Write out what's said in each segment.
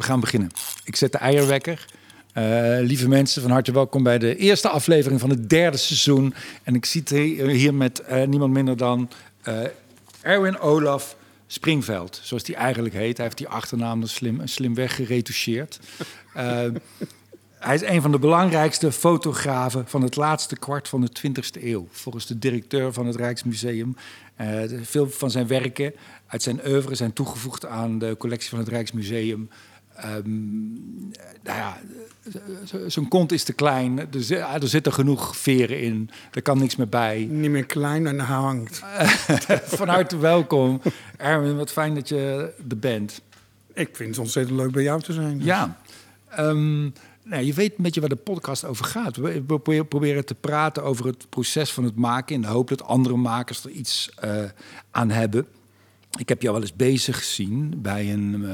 We gaan beginnen. Ik zet de eierwekker. Uh, lieve mensen, van harte welkom bij de eerste aflevering van het derde seizoen. En ik zit hier met uh, niemand minder dan uh, Erwin Olaf Springveld, zoals hij eigenlijk heet. Hij heeft die achternaam slim, slim weggeretoucheerd. hij is een van de belangrijkste fotografen van het laatste kwart van de 20e eeuw. Volgens de directeur van het Rijksmuseum. veel van zijn werken uit zijn oeuvre zijn toegevoegd aan de collectie van het Rijksmuseum. Um, nou ja, zijn kont is te klein. Er, er, zitten genoeg veren in. Er kan niks meer bij. Niet meer klein en hangt. Van harte welkom. Erwin, wat fijn dat je er bent. Ik vind het ontzettend leuk bij jou te zijn. Dus. Ja. Um, nou, je weet een beetje waar de podcast over gaat. We proberen te praten over het proces van het maken... in de hoop dat andere makers er iets uh, aan hebben... Ik heb jou wel eens bezig gezien bij een uh,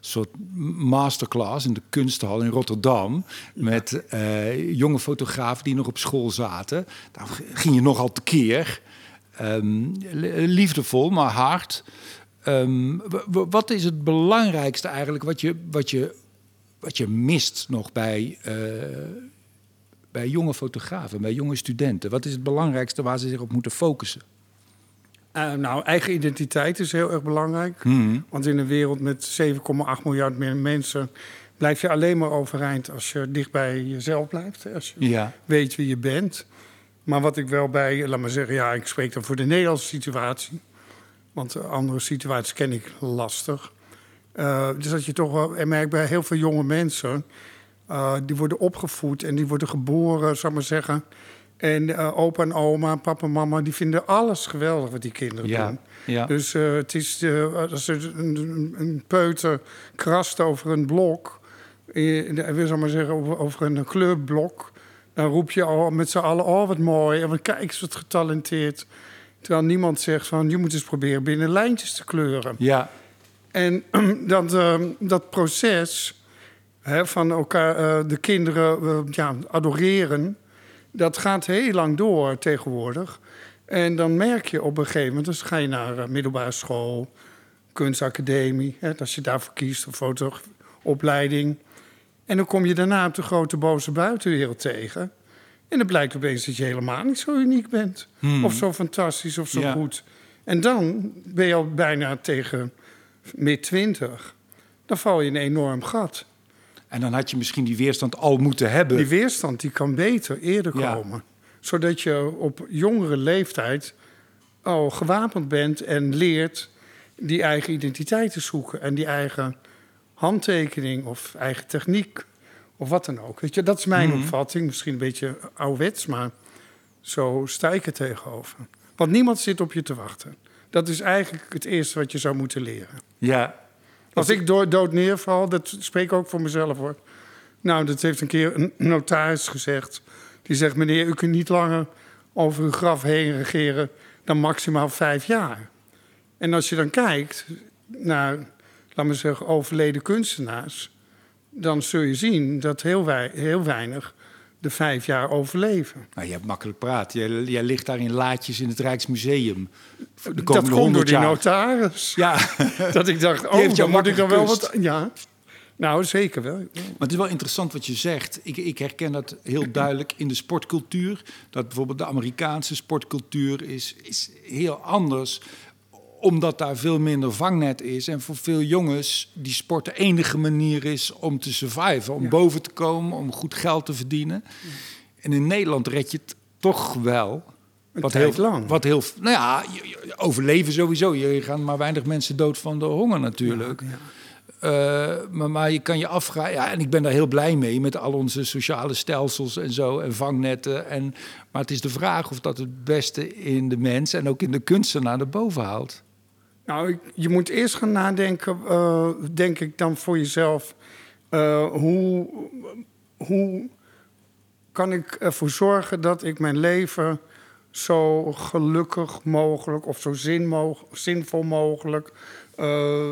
soort masterclass in de kunsthal in Rotterdam. Met uh, jonge fotografen die nog op school zaten. Daar ging je nogal tekeer. Um, liefdevol, maar hard. Um, wat is het belangrijkste eigenlijk wat je, wat je, wat je mist nog bij, uh, bij jonge fotografen, bij jonge studenten? Wat is het belangrijkste waar ze zich op moeten focussen? Uh, nou, eigen identiteit is heel erg belangrijk. Mm. Want in een wereld met 7,8 miljard meer mensen blijf je alleen maar overeind als je dicht bij jezelf blijft. Als je ja. weet wie je bent. Maar wat ik wel bij, laat maar zeggen, ja, ik spreek dan voor de Nederlandse situatie. Want andere situaties ken ik lastig. Uh, dus dat je toch wel, en merk bij heel veel jonge mensen, uh, die worden opgevoed en die worden geboren, zal maar zeggen, en uh, opa en oma, papa en mama, die vinden alles geweldig wat die kinderen doen. Ja. Dus uh, het is, uh, als er een, een, peuter krast over een blok, ik wil maar zeggen over, over een kleurblok, dan roep je al met z'n allen, oh wat mooi, en wat kijk eens wat getalenteerd. Terwijl niemand zegt van, je moet eens proberen binnen lijntjes te kleuren. Ja. En dat, dat proces hè, van elkaar, de kinderen ja, adoreren dat gaat heel lang door tegenwoordig. En dan merk je op een gegeven moment, dus ga je naar uh, middelbare school, kunstacademie, hè, als je daarvoor kiest, of fotoopleiding. En dan kom je daarna op de grote boze buitenwereld tegen. En dan blijkt opeens dat je helemaal niet zo uniek bent. Hmm. Of zo fantastisch of zo goed. En dan ben je al bijna tegen mid twintig. Dan val je in een enorm gat. En dan had je misschien die weerstand al moeten hebben. Die weerstand die kan beter eerder komen. Zodat je op jongere leeftijd al gewapend bent en leert die eigen identiteit te zoeken. En die eigen handtekening of eigen techniek of wat dan ook. Weet je, dat is mijn mhm. opvatting. Misschien een beetje ouderwets, maar zo sta ik er tegenover. Want niemand zit op je te wachten. Dat is eigenlijk het eerste wat je zou moeten leren. Ja, als ik dood neerval, dat spreek ik ook voor mezelf hoor. Nou, dat heeft een keer een notaris gezegd. Die zegt: Meneer, u kunt niet langer over uw graf heen regeren dan maximaal vijf jaar. En als je dan kijkt naar, laten we zeggen, overleden kunstenaars. dan zul je zien dat heel, heel weinig de vijf jaar overleven. Nou, je hebt makkelijk praat. Jij, jij ligt daar in laadjes in het Rijksmuseum. De dat komt door die notaris. Ja. dat ik dacht, oh, dan moet ik dan wel wat... Ja. Nou, zeker wel. Maar het is wel interessant wat je zegt. Ik, ik, herken dat heel duidelijk in de sportcultuur. Dat bijvoorbeeld de Amerikaanse sportcultuur is, is heel anders omdat daar veel minder vangnet is. En voor veel jongens die sport de enige manier is om te surviven. Om boven te komen, om goed geld te verdienen. En in Nederland red je het toch wel. wat heel lang. Wat heel, nou ja, overleven sowieso. Je gaan maar weinig mensen dood van de honger natuurlijk. Ja, uh, maar, maar, je kan je afvragen, ja, en ik ben daar heel blij mee met al onze sociale stelsels en zo en vangnetten. En, maar het is de vraag of dat het beste in de mens en ook in de kunstenaar naar boven haalt. Nou, je moet eerst gaan nadenken, uh, denk ik dan voor jezelf, uh, hoe, hoe kan ik ervoor zorgen dat ik mijn leven zo gelukkig mogelijk of zo zin mogelijk, zinvol mogelijk uh,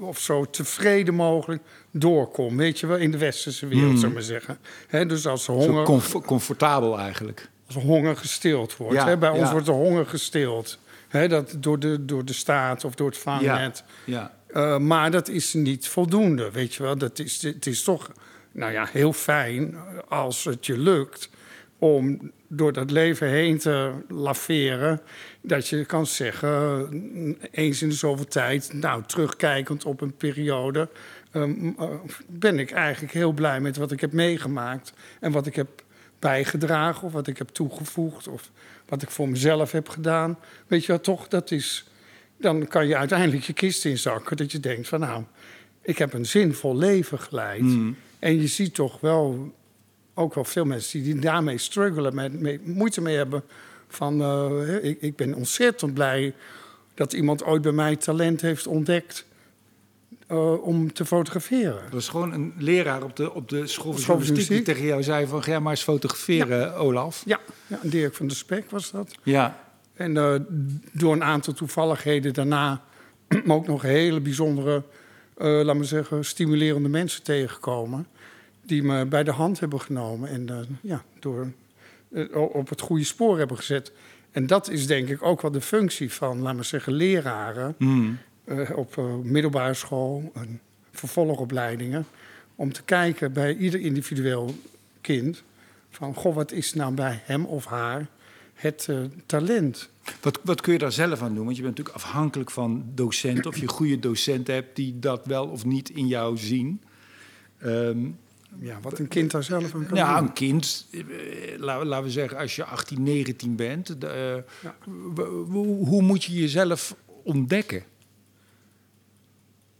of zo tevreden mogelijk doorkom. Weet je wel, in de westerse wereld, mm. zou ik maar zeggen. He, dus als honger. Zo comfortabel eigenlijk. Als honger gestild wordt. Ja, Bij ons wordt de honger gestild dat door, de, door de staat of door het vangnet. Ja, ja. Uh, maar dat is niet voldoende, weet je wel. Dat is, het is toch nou ja, heel fijn als het je lukt om door dat leven heen te laveren. Dat je kan zeggen, eens in de zoveel tijd, nou, terugkijkend op een periode, um, uh, ben ik eigenlijk heel blij met wat ik heb meegemaakt en wat ik heb bijgedragen of wat ik heb toegevoegd of wat ik voor mezelf heb gedaan. Weet je wat, toch, dat is. Dan kan je uiteindelijk je kist inzakken. Dat je denkt van nou, ik heb een zinvol leven geleid. Mm. En je ziet toch wel ook wel veel mensen die daarmee struggelen, met, moeite mee hebben. Van, uh, ik, ik, ben ontzettend blij dat iemand ooit bij mij talent heeft ontdekt. Uh, om te fotograferen. Dat was gewoon een leraar op de, op de school van die tegen jou zei van... ga maar eens fotograferen, ja. Olaf. Ja. ja, Dirk van der Spek was dat. Ja. En uh, door een aantal toevalligheden daarna... maar ook nog hele bijzondere, uh, laat maar zeggen, stimulerende mensen tegengekomen die me bij de hand hebben genomen en ja, door, op het goede spoor hebben gezet. En dat is denk ik ook wel de functie van, laat maar zeggen, leraren mm. Uh, op middelbare school en vervolgopleidingen. Om te kijken bij ieder individueel kind van, goh, wat is nou bij hem of haar het talent? Wat, wat kun je daar zelf aan doen? Want je bent natuurlijk afhankelijk van docenten, of je goede docenten hebt die dat wel of niet in jou zien. Um, ja, wat een kind daar zelf aan kan ja, doen. een kind, eh, laten we zeggen, als je 18, 19 bent, de, ja. hoe moet je jezelf ontdekken?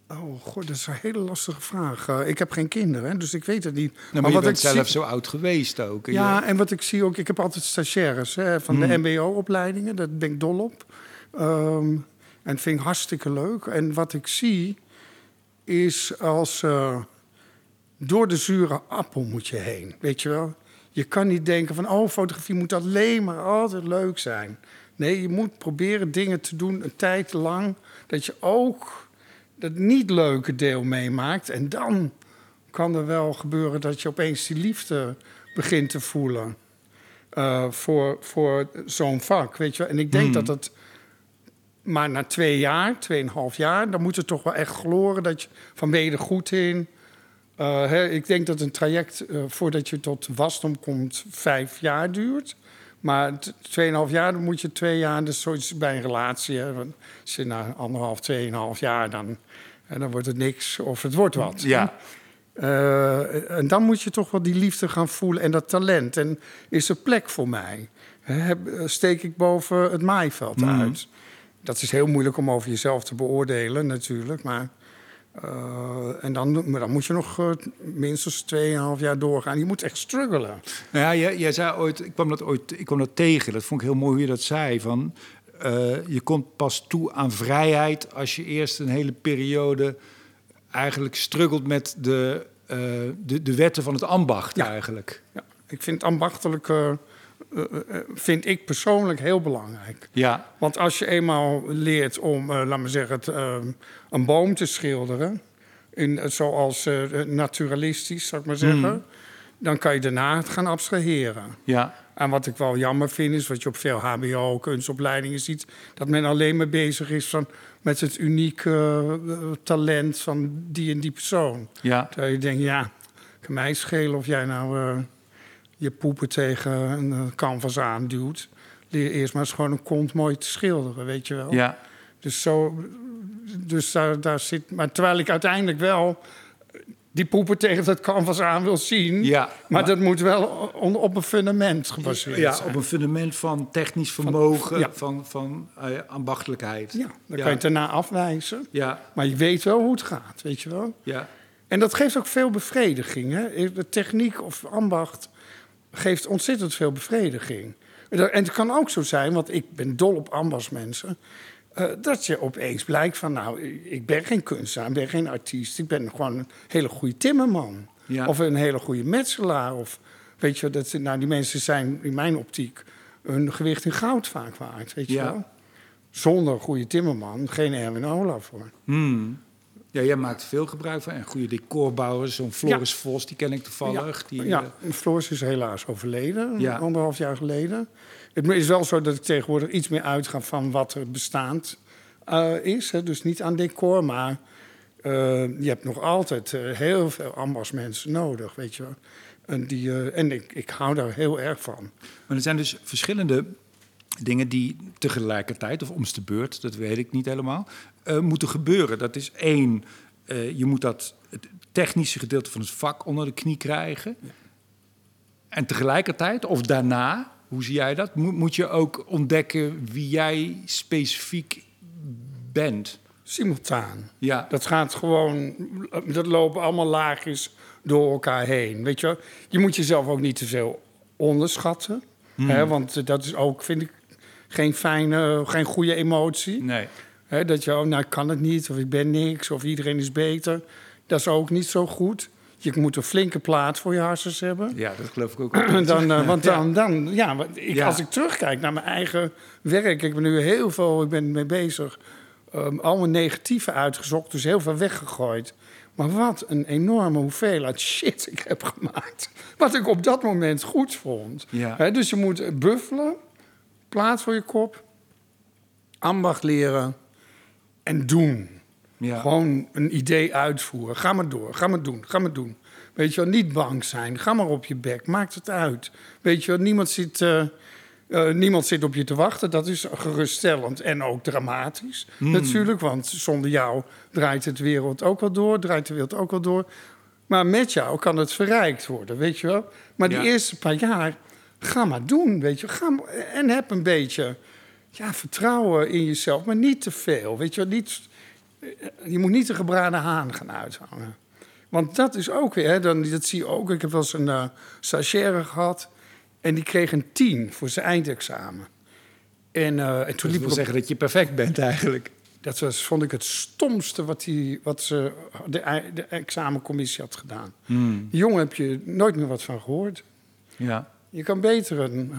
Oh, god, dat is een hele lastige vraag. Uh, ik heb geen kinderen, dus ik weet het niet. Nou, maar, maar, je wat bent ik zelf zie... zo oud geweest ook. Ja, je... en wat ik zie ook... Ik heb altijd stagiaires hè, van hmm. de mbo-opleidingen. Daar ben ik dol op. Um, en vind ik hartstikke leuk. En wat ik zie, is als... Uh, door de zure appel moet je heen, weet je wel. Je kan niet denken van, oh, fotografie moet alleen maar altijd leuk zijn. Nee, je moet proberen dingen te doen een tijd lang... dat je ook dat niet leuke deel meemaakt. En dan kan er wel gebeuren dat je opeens die liefde begint te voelen... Uh, voor, voor zo'n vak, weet je. En ik denk hmm. dat het... Maar na twee jaar, tweeënhalf jaar... dan moet het toch wel echt gloren dat je... van ben je er goed in... Uh, ik denk dat een traject uh, voordat je tot wasdom komt vijf jaar duurt. Maar 2,5 jaar, dan moet je twee jaar, dus zoiets bij een relatie. Hè, als je na anderhalf, tweeënhalf jaar, dan, en dan wordt het niks of het wordt wat. Ja. Uh, en dan moet je toch wel die liefde gaan voelen en dat talent. En is er plek voor mij? He, steek ik boven het maaiveld mm. uit? Dat is heel moeilijk om over jezelf te beoordelen natuurlijk, maar... Uh, en dan, maar dan moet je nog uh, minstens 2,5 jaar doorgaan. Je moet echt struggelen. Nou ja, jij, jij, zei ooit, ik kwam dat ooit ik kwam dat tegen. Dat vond ik heel mooi hoe je dat zei. Van, uh, je komt pas toe aan vrijheid als je eerst een hele periode eigenlijk struggelt met de, de, de, wetten van het ambacht ja. eigenlijk. Ja, ik vind ambachtelijke vind ik persoonlijk heel belangrijk. Ja. Want als je eenmaal leert om, uh, laat me zeggen, het, een boom te schilderen, in, zoals naturalistisch, zou ik maar zeggen, mm. dan kan je daarna het gaan abstraheren. Ja. En wat ik wel jammer vind, is wat je op veel HBO-kunstopleidingen ziet, dat men alleen maar bezig is van, met het unieke talent van die en die persoon. Ja. Terwijl je denkt, ja, kan mij schelen of jij nou je poepen tegen een eh, canvas aanduwt. Leer eerst maar eens gewoon een kont mooi te schilderen, weet je wel. Ja. Dus, zo, dus daar, daar zit... Maar terwijl ik uiteindelijk wel die poepen tegen dat canvas aan wil zien. Ja, maar, dat moet wel op een fundament gebaseerd ja, zijn. op een fundament van technisch vermogen, van, ja. van, van uh, ambachtelijkheid. Ja, dan kan je het daarna afwijzen. Ja. Maar je weet wel hoe het gaat, weet je wel. Ja. En dat geeft ook veel bevrediging. Hè? De techniek of ambacht geeft ontzettend veel bevrediging. En het kan ook zo zijn, want ik ben dol op ambasmensen... Uh, dat je opeens blijkt van, nou, ik ben geen kunstenaar, ik ben geen artiest... ik ben gewoon een hele goede timmerman. Ja. Of een hele goede metselaar. Of, weet je, dat, nou, die mensen zijn in mijn optiek hun gewicht in goud vaak waard, weet je ja. wel. Zonder een goede timmerman geen Erwin Olaf, hoor. Hmm. Ja, jij maakt veel gebruik van. En goede decorbouwers, zo'n Floris ja. Vos, die ken ik toevallig. Ja, die, ja. Uh... Floris is helaas overleden, ja. anderhalf jaar geleden. Het is wel zo dat ik tegenwoordig iets meer uitga van wat er bestaand uh, is. Hè. Dus niet aan decor, maar je hebt nog altijd heel veel ambachtsmensen nodig, weet je wel. En, die, en ik, ik hou daar heel erg van. Maar er zijn dus verschillende dingen die tegelijkertijd, of om de beurt, dat weet ik niet helemaal, moeten gebeuren. Dat is één, je moet dat het technische gedeelte van het vak onder de knie krijgen. En tegelijkertijd, of daarna, hoe zie jij dat? Moet, moet je ook ontdekken wie jij specifiek bent? Simultaan. Ja. Dat gaat gewoon, dat lopen allemaal laagjes door elkaar heen. Weet je, je moet jezelf ook niet te veel onderschatten. Hmm. Hè, want dat is ook, vind ik, geen fijne, geen goede emotie. Nee. Dat je, oh, nou, ik kan het niet, of ik ben niks, of iedereen is beter. Dat is ook niet zo goed. Je moet een flinke plaat voor je hersens hebben. Ja, dat geloof ik ook. dan, uh, want dan, dan ja, ik, als ik terugkijk naar mijn eigen werk, ik ben nu heel veel, ik ben mee bezig, um, allemaal negatieve uitgezocht, dus heel veel weggegooid. Maar wat een enorme hoeveelheid shit ik heb gemaakt. Wat ik op dat moment goed vond. Ja. dus je moet buffelen, plaat voor je kop, ambacht leren en doen. Ja. Gewoon een idee uitvoeren. Ga maar door, ga maar doen, ga maar doen. Weet je wel, niet bang zijn. Ga maar op je bek, maakt het uit. Weet je wel, niemand zit, uh, niemand zit op je te wachten. Dat is geruststellend en ook dramatisch hmm. natuurlijk. Want zonder jou draait het wereld ook wel door, draait de wereld ook wel door. Maar met jou kan het verrijkt worden, weet je wel. Maar die eerste paar jaar, ga maar doen, weet je ga En heb een beetje ja, vertrouwen in jezelf, maar niet te veel. Weet je niet je moet niet de gebraden haan gaan uithangen. Want dat is ook weer, hè, dan, dat zie je ook. Ik heb wel eens een uh, stagiaire gehad. En die kreeg een tien voor zijn eindexamen. En, uh, en toen liep op... zeggen dat je perfect bent eigenlijk. Dat was, vond ik het stomste wat, die, wat ze, de, de examencommissie had gedaan. Hmm. Jongen heb je nooit meer wat van gehoord. Ja. Je kan beter, een,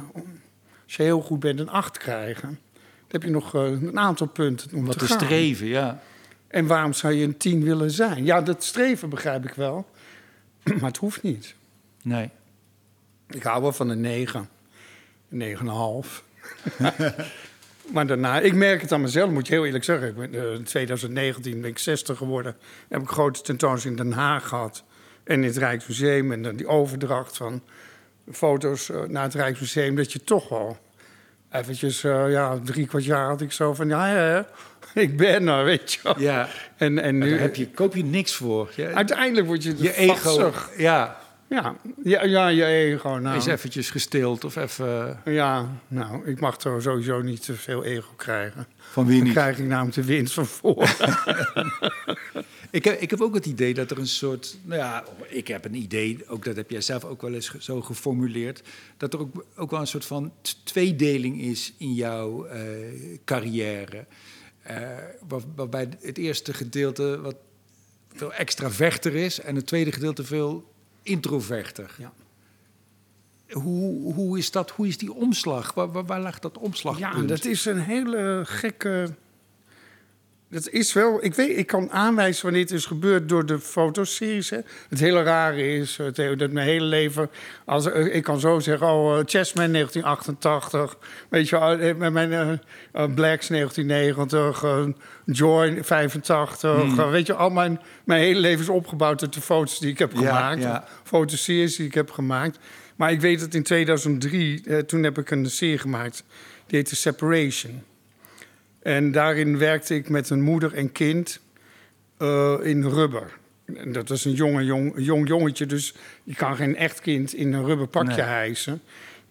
als je heel goed bent, een acht krijgen. Dan heb je nog uh, een aantal punten om wat te, te streven, ja. En waarom zou je een tien willen zijn? Ja, dat streven begrijp ik wel. Maar het hoeft niet. Nee. Ik hou wel van een negen. Een negen en een half. maar daarna, ik merk het aan mezelf, moet je heel eerlijk zeggen. Ik ben, uh, in 2019 ben ik 60 geworden. Heb ik grote tentoonstelling in Den Haag gehad. En in het Rijksmuseum. En dan die overdracht van foto's uh, naar het Rijksmuseum. Dat je toch wel eventjes, uh, ja, drie kwart jaar had ik zo van... Ja, ja, ik ben er, weet je wel. Ja. En, en nu... heb je, koop je niks voor. Ja. Uiteindelijk word je Je ego, ja. Ja, ja, ja, je ego. Nou. Is eventjes gestild of even... Ja, nou, ik mag er sowieso niet te veel ego krijgen. Van wie niet? Dan krijg ik namelijk de winst van voor. ik, heb, ik heb ook het idee dat er een soort... Nou ja, ik heb een idee, ook dat heb jij zelf ook wel eens zo geformuleerd... dat er ook, ook wel een soort van tweedeling is in jouw uh, carrière... Uh, waarbij het eerste gedeelte wat veel extraverter is en het tweede gedeelte veel introverter. Ja. Hoe, hoe, is dat, hoe is die omslag? Waar, waar, waar lag dat omslag? Ja, dat is een hele gekke dat is wel, ik, weet, ik kan aanwijzen wanneer het is gebeurd door de fotoseries. Hè. Het hele rare is het, dat mijn hele leven. Als, ik kan zo zeggen, oh, Chessman 1988. Weet je, eh, met mijn uh, Blacks 1990. Uh, Joy 85. Hmm. weet je, al mijn, mijn hele leven is opgebouwd uit de foto's die ik heb gemaakt. Ja, Fotoseries die ik heb gemaakt. Maar ik weet dat in 2003, toen heb ik een serie gemaakt. Die heette Separation. En daarin werkte ik met een moeder en kind uh, in rubber. En dat was een jonge, jong, jong jongetje, dus je kan geen echt kind in een rubberpakje nee. hijsen.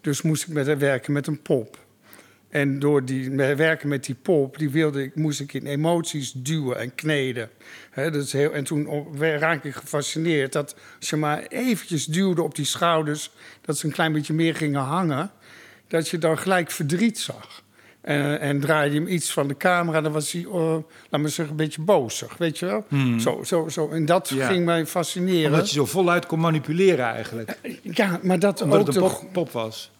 Dus moest ik met haar werken met een pop. En door die werken met die pop, die wilde ik, moest ik in emoties duwen en kneden. He, dat is heel, en toen raakte ik gefascineerd dat als je maar eventjes duwde op die schouders, dat ze een klein beetje meer gingen hangen, dat je dan gelijk verdriet zag. En, en draaide hem iets van de camera, dan was hij, uh, laat me zeggen, een beetje bozig, weet je wel? Hmm. Zo, zo, zo. En dat ging mij fascineren. Omdat je zo voluit kon manipuleren eigenlijk. Ja, maar dat Omdat ook het een pop, pop, was.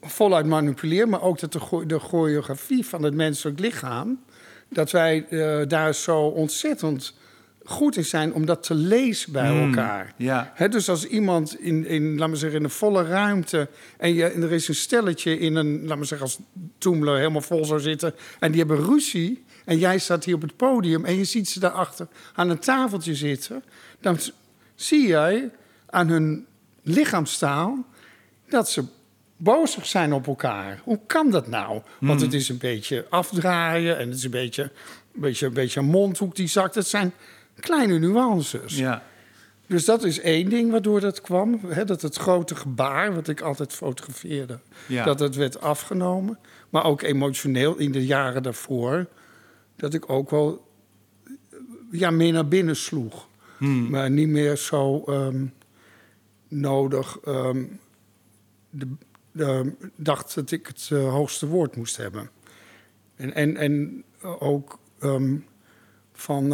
Voluit manipuleren, maar ook dat de, de choreografie van het menselijk lichaam... dat wij uh, daar zo ontzettend goed in zijn om dat te lezen bij hmm, elkaar. Ja. dus als iemand in, in, laat me zeggen, in een volle ruimte... en, je, en er is een stelletje in een, laat me zeggen, als Toemler helemaal vol zou zitten... en die hebben ruzie en jij staat hier op het podium en je ziet ze daarachter aan een tafeltje zitten, dan zie jij aan hun lichaamstaal dat ze bozig zijn op elkaar. Hoe kan dat nou? Want het is een beetje afdraaien en het is een beetje, een beetje, een beetje een mondhoek die zakt. Het zijn kleine nuances. Ja. Dus dat is één ding waardoor dat kwam. Hè, dat het grote gebaar, wat ik altijd fotografeerde, Ja. dat het werd afgenomen. Maar ook emotioneel in de jaren daarvoor. Dat ik ook wel ja, meer naar binnen sloeg. Hmm. Maar niet meer zo ehm, nodig ehm, de, de- dacht dat ik het eh, hoogste woord moest hebben. En, en, en ook ehm, van...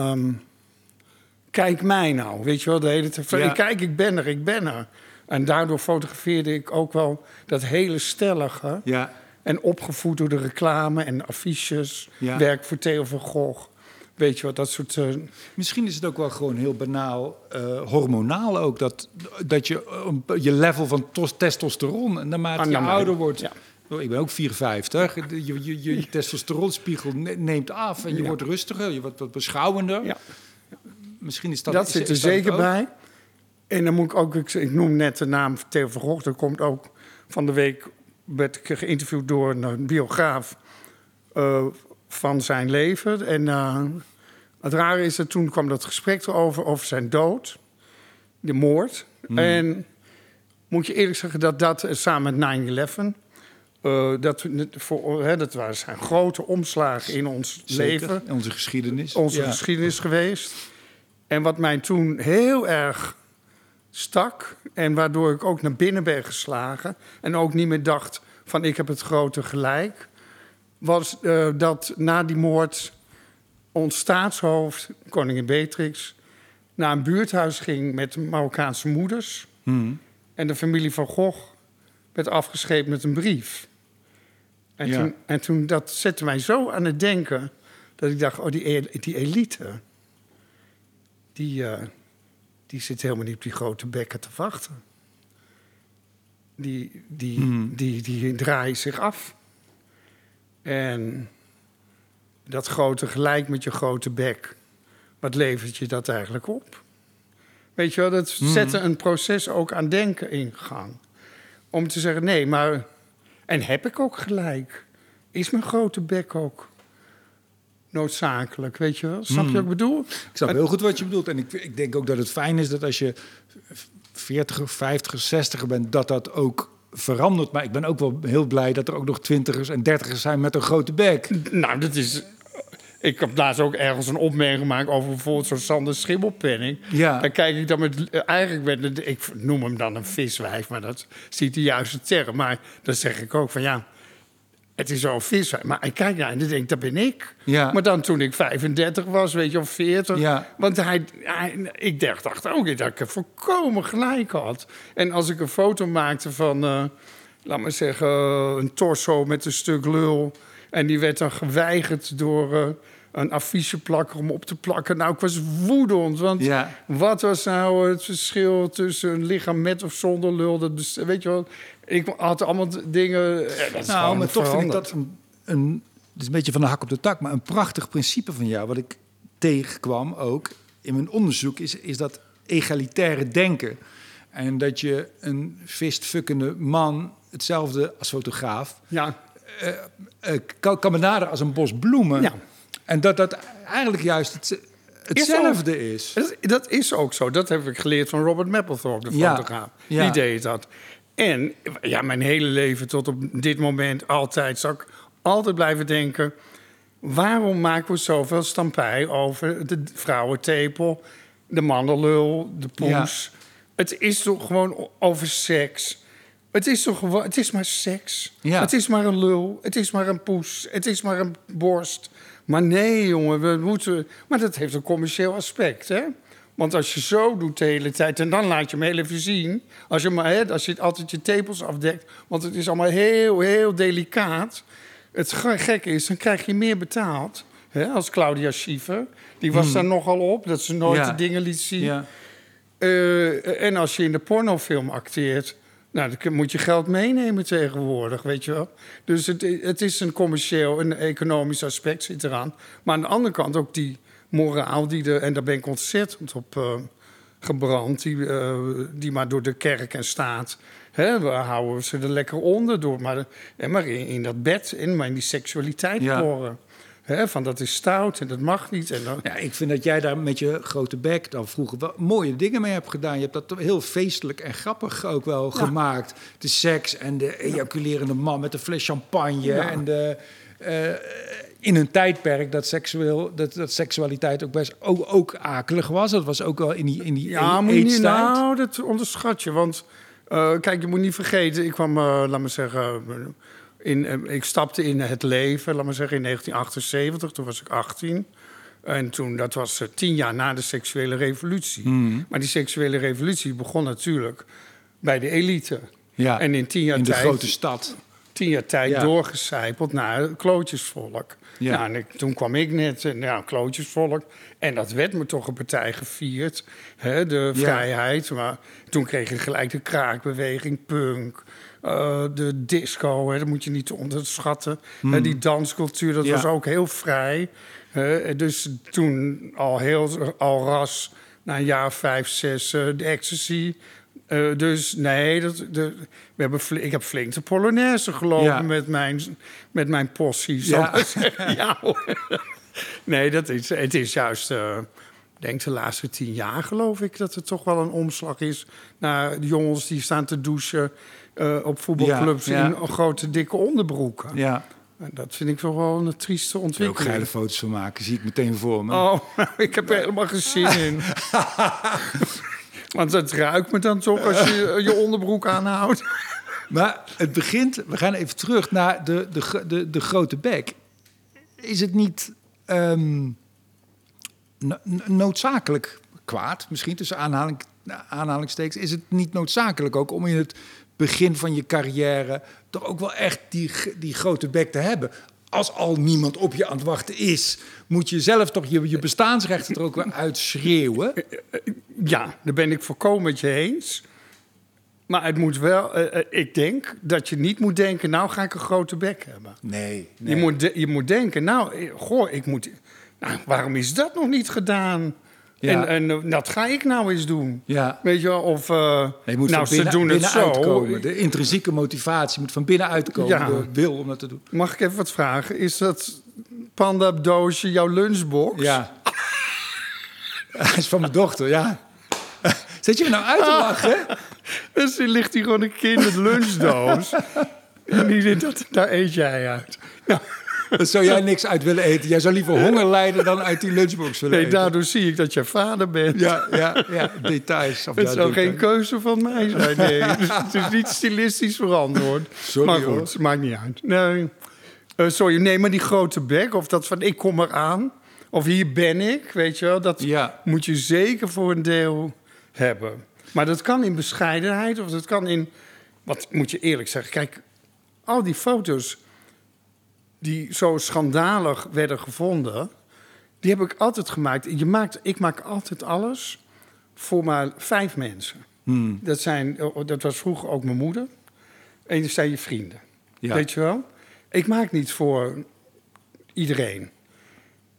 kijk mij nou, weet je wel, de hele tijd. Ja. Kijk, ik ben er, ik ben er. En daardoor fotografeerde ik ook wel dat hele stellige... Ja. en opgevoed door de reclame en affiches... Ja. werk voor Theo van Gogh. Weet je wat, dat soort... eh, Misschien is het ook wel gewoon heel banaal, eh, hormonaal ook, dat, dat je eh, je level van tos- testosteron, en naarmate Ah, je nou, ouder wordt, ja. Oh, ik ben ook 54, je, je, je, je testosteronspiegel ne- neemt af en je Ja. wordt rustiger, je wordt wat beschouwender. ja. Misschien is dat Dat, zit er zeker bij. En dan moet ik ook, ik, ik noem net de naam Theo van Gogh. Er komt ook van de week werd ik geïnterviewd door een biograaf eh, van zijn leven. En eh, het rare is dat toen kwam dat gesprek erover, over zijn dood, de moord. En moet je eerlijk zeggen dat dat eh, samen met 9-11. eh, dat, voor, hè, dat waren zijn grote omslagen in ons Zeker, leven in onze geschiedenis. onze Ja. geschiedenis geweest. En wat mij toen heel erg stak en waardoor ik ook naar binnen ben geslagen en ook niet meer dacht van ik heb het grote gelijk, was eh, dat na die moord ons staatshoofd, koningin Beatrix, naar een buurthuis ging met Marokkaanse moeders Hmm. en de familie van Gogh werd afgescheept met een brief. En, Ja. toen, en toen dat zette mij zo aan het denken dat ik dacht, oh, die, e- die elite, die, eh, die zit helemaal niet op die grote bekken te wachten. Die, die, Hmm. die, die draaien zich af. En dat grote gelijk met je grote bek, wat levert je dat eigenlijk op? Weet je wel, dat zette een proces ook aan denken in gang. Om te zeggen, nee, maar... En heb ik ook gelijk? Is mijn grote bek ook noodzakelijk, weet je wel? Snap je wat ik bedoel? Ik snap heel goed wat je bedoelt. En ik, ik denk ook dat het fijn is dat als je 40, 50, 60 bent, dat dat ook verandert. Maar ik ben ook wel heel blij dat er ook nog twintigers en dertigers zijn met een grote bek. Nou, dat is... Ik heb laatst ook ergens een opmerking gemaakt over bijvoorbeeld zo'n Sander Schimmelpenning. Ja. Dan kijk ik dan met... Eigenlijk met... een- Ik noem hem dan een viswijf, maar dat is niet de juiste term. Maar dan zeg ik ook van ja... Het is zo'n viswijf. Maar ik kijk naar en dan denk ik, dat ben ik. Ja. Maar dan toen ik 35 was, weet je, of 40. Ja. Want hij, hij- ik dacht, dacht ook dat ik er volkomen gelijk had. En als ik een foto maakte van, eh, laat maar zeggen, een torso met een stuk lul. En die werd dan geweigerd door eh, een afficheplakker om op te plakken. Nou, ik was woedend. Want Ja. wat was nou het verschil tussen een lichaam met of zonder lul? Dat, best- weet je wel, ik had allemaal dingen. eh, dat is Nou, maar toch vind ik dat een, een... Het is een beetje van de hak op de tak, maar een prachtig principe van jou... wat ik tegenkwam ook in mijn onderzoek... is, is dat egalitaire denken. En dat je een fistfuckende man hetzelfde als fotograaf... Ja, eh, kan, kan benaderen als een bos bloemen. Ja. En dat dat eigenlijk juist het, hetzelfde is. Dat, dat is ook zo. Dat heb ik geleerd van Robert Mapplethorpe, de Ja, fotograaf. ja. Die deed dat. En ja, mijn hele leven tot op dit moment altijd... zou ik altijd blijven denken... waarom maken we zoveel stampij over de vrouwentepel... de mannenlul, de poes? Het is toch gewoon over seks... Het is toch gewoon, het is maar seks. Ja. Het is maar een lul. Het is maar een poes. Het is maar een borst. Maar nee, jongen, we moeten. Maar dat heeft een commercieel aspect, hè? Want als je zo doet de hele tijd en dan laat je hem heel even zien. Als je, maar, hè, als je altijd je tepels afdekt, want het is allemaal heel, heel delicaat. Het ge- gekke is, dan krijg je meer betaald. Hè, als Claudia Schiefer. Die was daar nogal op, dat ze nooit Hmm. Ja. de dingen liet zien. Ja. Eh, en als je in de pornofilm acteert, Nou, dan moet je geld meenemen tegenwoordig, weet je wel. Dus het, het is een commercieel, een economisch aspect zit eraan. Maar aan de andere kant ook die moraal, die de, en daar ben ik ontzettend op uh, gebrand, die, uh, die maar door de kerk en staat. Hè, we houden ze er lekker onder door, maar, maar in, in dat bed, in, maar in die seksualiteit ja. Van dat is stout en dat mag niet. En dan... Ja, ik vind dat jij daar met je grote bek dan vroeger wel mooie dingen mee hebt gedaan. Je hebt dat heel feestelijk en grappig ook wel gemaakt. De seks en de ejaculerende man met de fles champagne. En de, uh, in een tijdperk dat, seksueel, dat, dat seksualiteit ook best ook, ook akelig was. Dat was ook wel in die, in die ja, moet je, Nou, dat onderschat je. Want uh, kijk, je moet niet vergeten, ik kwam, uh, laat me zeggen in, eh, ik stapte in het leven, laat maar zeggen, in 1978. Toen was ik 18. En toen, dat was uh, tien jaar na de seksuele revolutie. Hmm. Maar die seksuele revolutie begon natuurlijk bij de elite. Ja, en in tien jaar in de tijd, grote stad. Tien jaar tijd ja. doorgecijpeld naar het klootjesvolk. Ja. Nou, en toen kwam ik net, en ja, klootjesvolk. En dat werd me toch een partij gevierd. Hè, de vrijheid. Maar toen kreeg je gelijk de kraakbeweging, punk. Uh, de disco, hè, dat moet je niet onderschatten. Hmm. die danscultuur, dat was ook heel vrij. dus toen al heel al ras, na een jaar vijf, zes, uh, de ecstasy. Uh, dus nee, dat, de, we hebben ik heb flink de Polonaise gelopen ja. met, mijn, met mijn possie. Ja. ja nee, dat is, het is juist ik denk de laatste tien jaar geloof ik dat er toch wel een omslag is naar de jongens die staan te douchen uh, op voetbalclubs ja, in grote dikke onderbroeken. Ja. En dat vind ik toch wel een trieste ontwikkeling. Ook geile foto's van maken, zie ik meteen voor me. Oh, ik heb er helemaal geen zin in. Want het ruikt me dan toch als je je onderbroek aanhoudt. Maar het begint, we gaan even terug naar de, de, de, de grote bek. Is het niet um, noodzakelijk kwaad, misschien tussen aanhaling, aanhalingstekens, is het niet noodzakelijk ook om in het begin van je carrière toch ook wel echt die, die grote bek te hebben. Als al niemand op je aan het wachten is, moet je zelf toch je, je bestaansrechten er ook weer uitschreeuwen. Ja, daar ben ik volkomen met je eens. Maar het moet wel, uh, ik denk dat je niet moet denken, nou ga ik een grote bek hebben. Nee. nee. Je, moet je moet denken, nou, goh, ik moet. Nou, waarom is dat nog niet gedaan? En, en eh, dat ga ik nou eens doen. Ja. Weet je wel? Of, uh, nee, moet nou, binnen, ze doen het zo. Uitkomen. De intrinsieke motivatie moet van binnenuit komen ja. door wil om dat te doen. Mag ik even wat vragen? Is dat panda-doosje jouw lunchbox? Ja. Dat is van mijn dochter, ja. Zet je me nou uit te lachen? dus ligt hier gewoon een kind lunchdoos. en die, dat, daar eet jij uit. Nou. Dan zou jij niks uit willen eten. Jij zou liever honger lijden dan uit die lunchbox willen nee, eten. daardoor zie ik dat je vader bent. Ja, ja, ja details. Of het zou geen keuze van mij zijn, nee. het is niet stilistisch verantwoord. Sorry, maar goed, het maakt niet uit. Nee. Uh, sorry, nee, maar die grote bek, of dat van ik kom eraan... of hier ben ik, weet je wel... dat ja. moet je zeker voor een deel hebben. Maar dat kan in bescheidenheid, of dat kan in... wat moet je eerlijk zeggen, kijk... al die foto's die zo schandalig werden gevonden, die heb ik altijd gemaakt. Je maakt, ik maak altijd alles voor maar vijf mensen. Hmm. Dat, zijn, dat was vroeger ook mijn moeder. En dat zijn je vrienden. Ja. Weet je wel? Ik maak niet voor iedereen.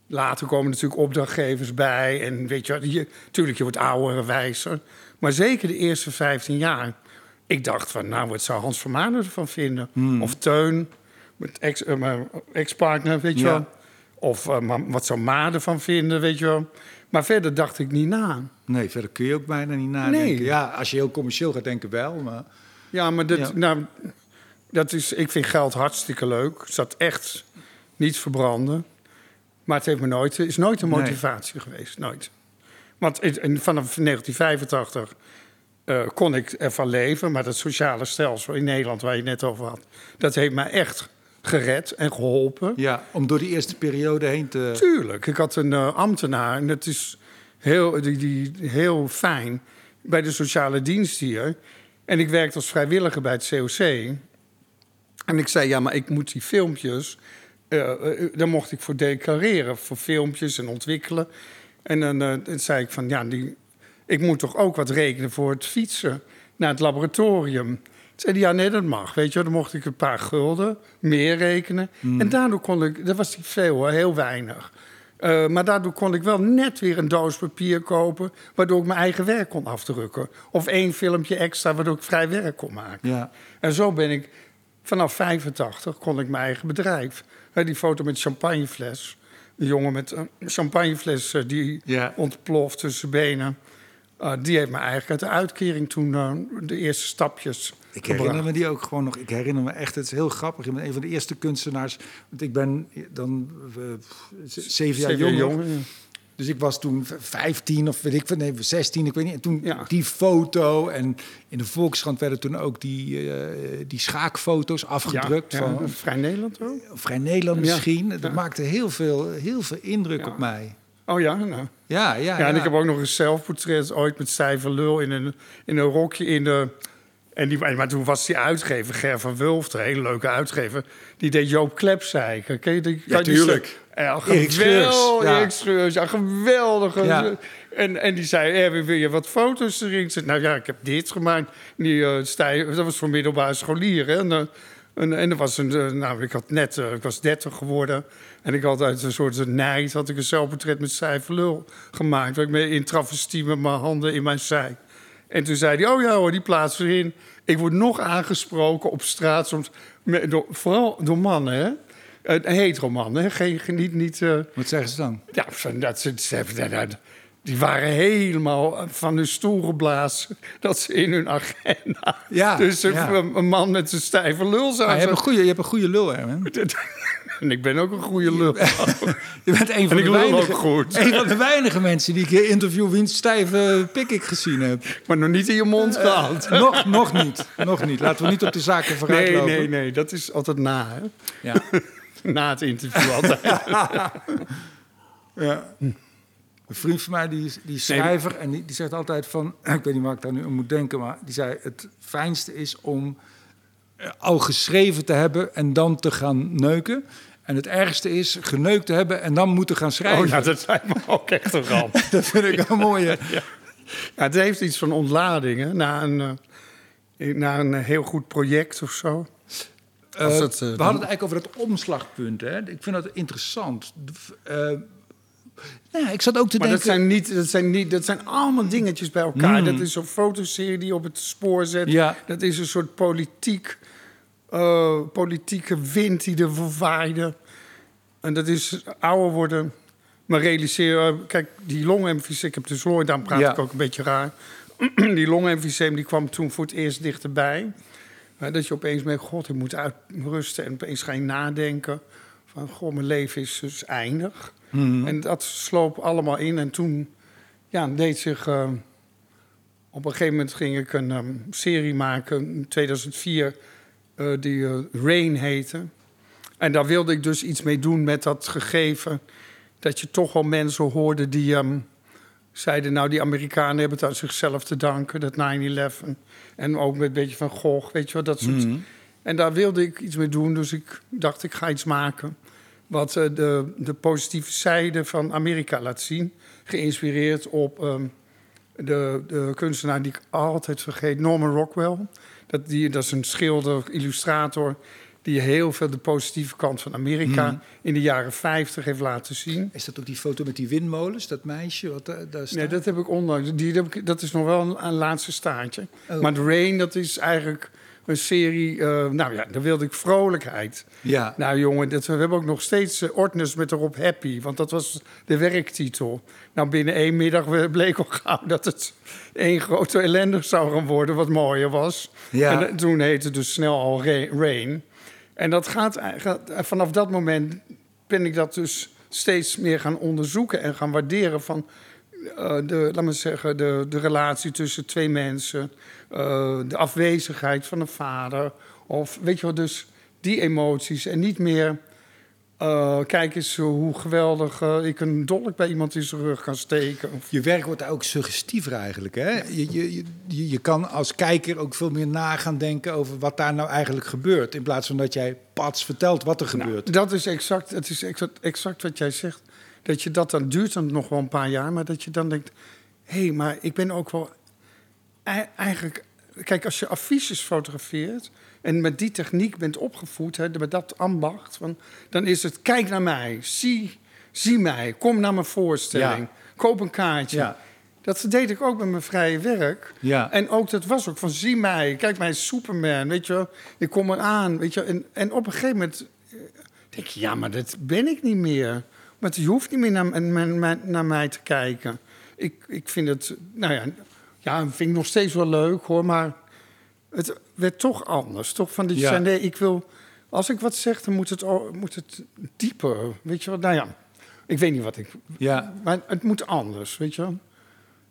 Later komen natuurlijk opdrachtgevers bij. En weet je, je, tuurlijk, je wordt ouder en wijzer. Maar zeker de eerste 15 jaar. Ik dacht van, nou, wat zou Hans Vermanen ervan vinden? Hmm. Of Teun met ex, uh, mijn ex-partner, weet je wel. Of uh, wat zou Ma ervan vinden, weet je wel. Maar verder dacht ik niet na. Nee, verder kun je ook bijna niet nadenken. Nee. Ja, als je heel commercieel gaat denken wel, maar... Ja, maar dat, Nou, dat is, ik vind geld hartstikke leuk. Het zat echt niet verbranden. Maar het heeft me nooit, is nooit een motivatie geweest, nooit. Want vanaf 1985 uh, kon ik ervan leven. Maar dat sociale stelsel in Nederland, waar je het net over had... dat heeft mij echt gered en geholpen. Ja, om door die eerste periode heen te... Tuurlijk. Ik had een uh, ambtenaar en dat is heel, die, die, heel fijn bij de sociale dienst hier. En ik werkte als vrijwilliger bij het COC. En ik zei, ja, maar ik moet die filmpjes... Uh, uh, daar mocht ik voor declareren, voor filmpjes en ontwikkelen. En dan, dan zei ik van, ja, die, ik moet toch ook wat rekenen voor het fietsen naar het laboratorium. Zei hij, ja, nee, dat mag. Weet je, dan mocht ik een paar gulden meer rekenen. Hmm. En daardoor kon ik, dat was niet veel hoor, heel weinig. Uh, maar daardoor kon ik wel net weer een doos papier kopen... waardoor ik mijn eigen werk kon afdrukken. Of één filmpje extra, waardoor ik vrij werk kon maken. Ja. En zo ben ik, vanaf 85 kon ik mijn eigen bedrijf. Uh, die foto met champagnefles. Een jongen met een champagnefles uh, die Ja. ontploft tussen benen. Uh, die heeft me eigenlijk uit de uitkering toen uh, de eerste stapjes Ik herinner me die ook gewoon nog. Ik herinner me echt, het is heel grappig. Ik ben een van de eerste kunstenaars. Want ik ben dan uh, zeven jaar jonger. jonger, ja. Dus ik was toen 15 of weet ik van nee, 16, ik weet niet. En toen Ja. die foto en in de Volkskrant werden toen ook die, uh, die schaakfoto's afgedrukt Ja, ja, van Vrij Nederland ook? Vrij Nederland misschien. Dat maakte heel veel, heel veel indruk op mij. Oh ja, nou. Ja, ja, Ja, en ik heb ook nog een zelfportret ooit met stijve lul in een, in een rokje in de... En die, maar toen was die uitgever, Ger van Wulft, een hele leuke uitgever... die deed Joop Klepzeiken. Ken je die? Ja, kan je die tuurlijk. Ja, geweldig, ja. Erik Schreurs, ja, geweldig. Ja. En, en die zei, eh, wil je wat foto's erin? Ik zei, nou ja, ik heb dit gemaakt. Die, eh, stij, dat was voor middelbare scholieren. En, eh, en, en er was een, eh, nou, ik had net, eh, ik was 30 geworden. En ik had uit een soort nijd, had ik een zelfportret met stijve lul gemaakt. Waar ik me in travestie met mijn handen in mijn zij. En toen zei hij, oh ja hoor, die plaats erin. Ik word nog aangesproken op straat, soms, met, door, vooral door mannen, hè. Een hetero man, hè. Geen, niet... niet eh, Wat zeggen ze dan? ja, dat ze, ze die waren helemaal van hun stoel geblazen. Dat ze in hun agenda. Ja, dus een, ja. een man met zijn stijve lul zou je, hebt een goede, je hebt een goede lul, Herman. En ik ben ook een goede lul. Je bent een van, de weinige, ook goed. een van de weinige mensen die ik een interview wiens stijve pik ik gezien heb. maar nog niet in je mond gehad. nog, nog niet. Nog niet. Laten we niet op de zaken vooruit Nee, lopen. nee, nee. Dat is altijd na, hè? Ja. Na het interview altijd. Ja. Een vriend van mij, die, is- die is schrijver, en die, die zegt altijd van... Ik weet niet waar ik daar nu aan moet denken, maar die zei... Het fijnste is om eh, al geschreven te hebben en dan te gaan neuken. En het ergste is geneukt te hebben en dan moeten gaan schrijven. Oh, nou, dat lijkt me ook echt een ramp. Dat vind ik wel mooi. Ja, het heeft iets van ontlading, hè? Na een, eh, na een heel goed project of zo. Eh, het, we hadden het eigenlijk over dat omslagpunt. Hè? Ik vind dat interessant. Ja, ik zat ook te Maar dat denken... zijn, niet, dat, zijn niet, dat zijn allemaal dingetjes bij elkaar. Dat is zo'n fotoserie die je op het spoor zet. Ja. Dat is een soort politiek, eh, politieke wind die er waaide. En dat is ouder worden. Maar realiseer, eh, kijk, die longemfyseem, ik heb dus nooit, daarom praat Ja. ik ook een beetje raar. die longemfyseem die kwam toen voor het eerst dichterbij. Dat je opeens merkt, god, ik moet uitrusten. En opeens ga je nadenken van, goh, mijn leven is dus eindig. En dat sloop allemaal in. En toen ja, deed zich... eh, op een gegeven moment ging ik een ehm, serie maken in 2004... eh, die eh, Rain heette. En daar wilde ik dus iets mee doen met dat gegeven... dat je toch wel mensen hoorde die ehm, zeiden... nou, die Amerikanen hebben het aan zichzelf te danken, dat 9-11. En ook met een beetje van Gogh, weet je wat, dat soort... En daar wilde ik iets mee doen, dus ik dacht, ik ga iets maken... wat eh, de, de positieve zijde van Amerika laat zien. Geïnspireerd op ehm, de, de kunstenaar die ik altijd vergeet, Norman Rockwell. Dat, die, dat is een schilder, illustrator... die heel veel de positieve kant van Amerika... in de jaren 50 heeft laten zien. Is dat ook die foto met die windmolens, dat meisje? Wat daar, daar staat? Nee, dat heb ik onlangs. Die heb ik, dat is nog wel een, een laatste staartje. Oh. Maar The Rain, dat is eigenlijk een serie... eh, nou ja, daar wilde ik vrolijkheid. Ja. Nou jongen, dat, we hebben ook nog steeds uh, Ordners met erop Happy. Want dat was de werktitel. Nou, binnen één middag bleek al gauw dat het één grote ellende zou gaan worden... wat mooier was. Ja. En uh, toen heette het dus snel al Rain. En dat gaat, gaat vanaf dat moment ben ik dat dus steeds meer gaan onderzoeken en gaan waarderen van uh, de, laat maar zeggen, de, de relatie tussen twee mensen, uh, de afwezigheid van een vader, of weet je wel, dus die emoties en niet meer. Uh, kijk eens hoe geweldig uh, ik een dolk bij iemand in zijn rug kan steken. Je werk wordt ook suggestiever eigenlijk. Hè? Je, je, je, je kan als kijker ook veel meer na gaan denken over wat daar nou eigenlijk gebeurt. In plaats van dat jij pats vertelt wat er gebeurt. Nou, dat is exact, het is exact, exact wat jij zegt. Dat je dat dan duurt dan nog wel een paar jaar, maar dat je dan denkt: hé, hey, maar ik ben ook wel. Eigenlijk kijk, als je affiches fotografeert en met die techniek bent opgevoed, hè, met dat ambacht, van, dan is het kijk naar mij, zie, zie mij, kom naar mijn voorstelling, koop een kaartje. Ja. Dat deed ik ook met mijn vrije werk. Ja. En ook dat was ook van zie mij, kijk mij Superman, weet je wel. Ik kom eraan, weet je en, en op een gegeven moment eh, denk ik, ja, maar dat ben ik niet meer. Maar je hoeft niet meer naar, naar, naar mij te kijken. Ik, ik vind het, nou ja, ja, vind ik nog steeds wel leuk hoor, maar het werd toch anders. Toch van die ja. nee, ik wil, als ik wat zeg, dan moet het, moet het dieper. Weet je wat, nou ja, ik weet niet wat ik, ja. maar het moet anders, weet je wel.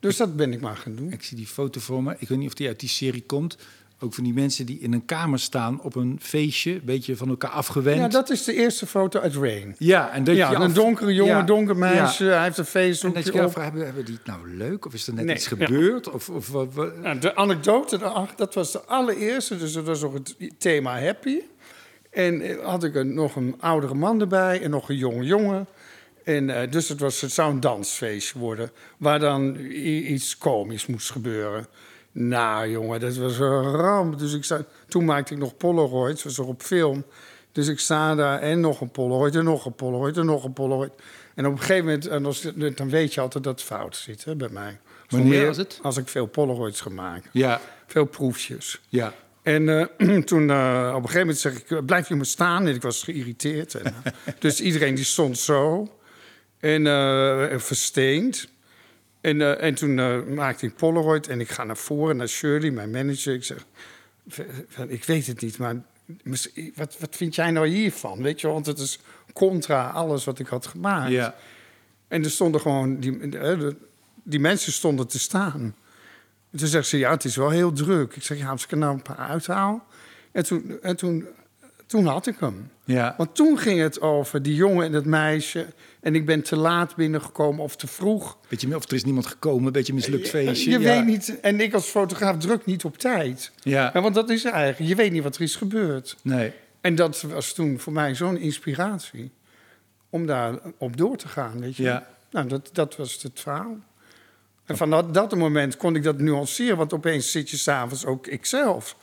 Dus dat ben ik maar gaan doen. Ik zie die foto voor me. Ik weet niet of die uit die serie komt. Ook van die mensen die in een kamer staan op een feestje, een beetje van elkaar afgewend. Ja, dat is de eerste foto uit Rain. Ja, en dat ja, een donkere jongen, ja. donker meisje, hij heeft een feest. En dat je afvraagt, hebben, hebben die het nou leuk? Of is er net iets gebeurd? Of, of, wat, Nou, de anekdote, dat was de allereerste, dus dat was nog het thema happy. En eh, had ik een, nog een oudere man erbij en nog een jonge jongen. En, uh, dus het, was, het zou een dansfeestje worden, waar dan iets komisch moest gebeuren. Nou, jongen, dat was een ramp. Dus ik sta, toen maakte ik nog Polaroids, was er op film. Dus ik sta daar en nog een Polaroid, en nog een Polaroid, en nog een Polaroid. En op een gegeven moment, en als, dan weet je altijd dat het fout zit hè, bij mij. Wanneer was het? Als ik veel Polaroids ga maken. Ja. Veel proefjes. Ja. En uh, toen uh, op een gegeven moment zeg ik, blijf je me staan? En ik was geïrriteerd. En, dus iedereen die stond zo. En versteend. En, uh, en toen uh, maakte ik Polaroid en ik ga naar voren, naar Shirley, mijn manager. Ik zeg, ik weet het niet, maar wat, wat vind jij nou hiervan? Weet je, want het is contra alles wat ik had gemaakt. Ja. En er stonden gewoon, die, die mensen stonden te staan. En toen zegt ze, ja, het is wel heel druk. Ik zeg, ja, als ik er nou een paar uithaal. En toen, en toen toen had ik hem. Ja. Want toen ging het over die jongen en het meisje. En ik ben te laat binnengekomen of te vroeg. Weet je, of er is niemand gekomen, een beetje mislukt feestje. Je weet niet, en ik als fotograaf druk niet op tijd. Ja. ja. Want dat is eigenlijk, je weet niet wat er is gebeurd. Nee. En dat was toen voor mij zo'n inspiratie. Om daar op door te gaan, weet je. Ja. Nou, dat, dat was het verhaal. En van dat, dat moment kon ik dat nuanceren, want opeens zit je s'avonds ook ikzelf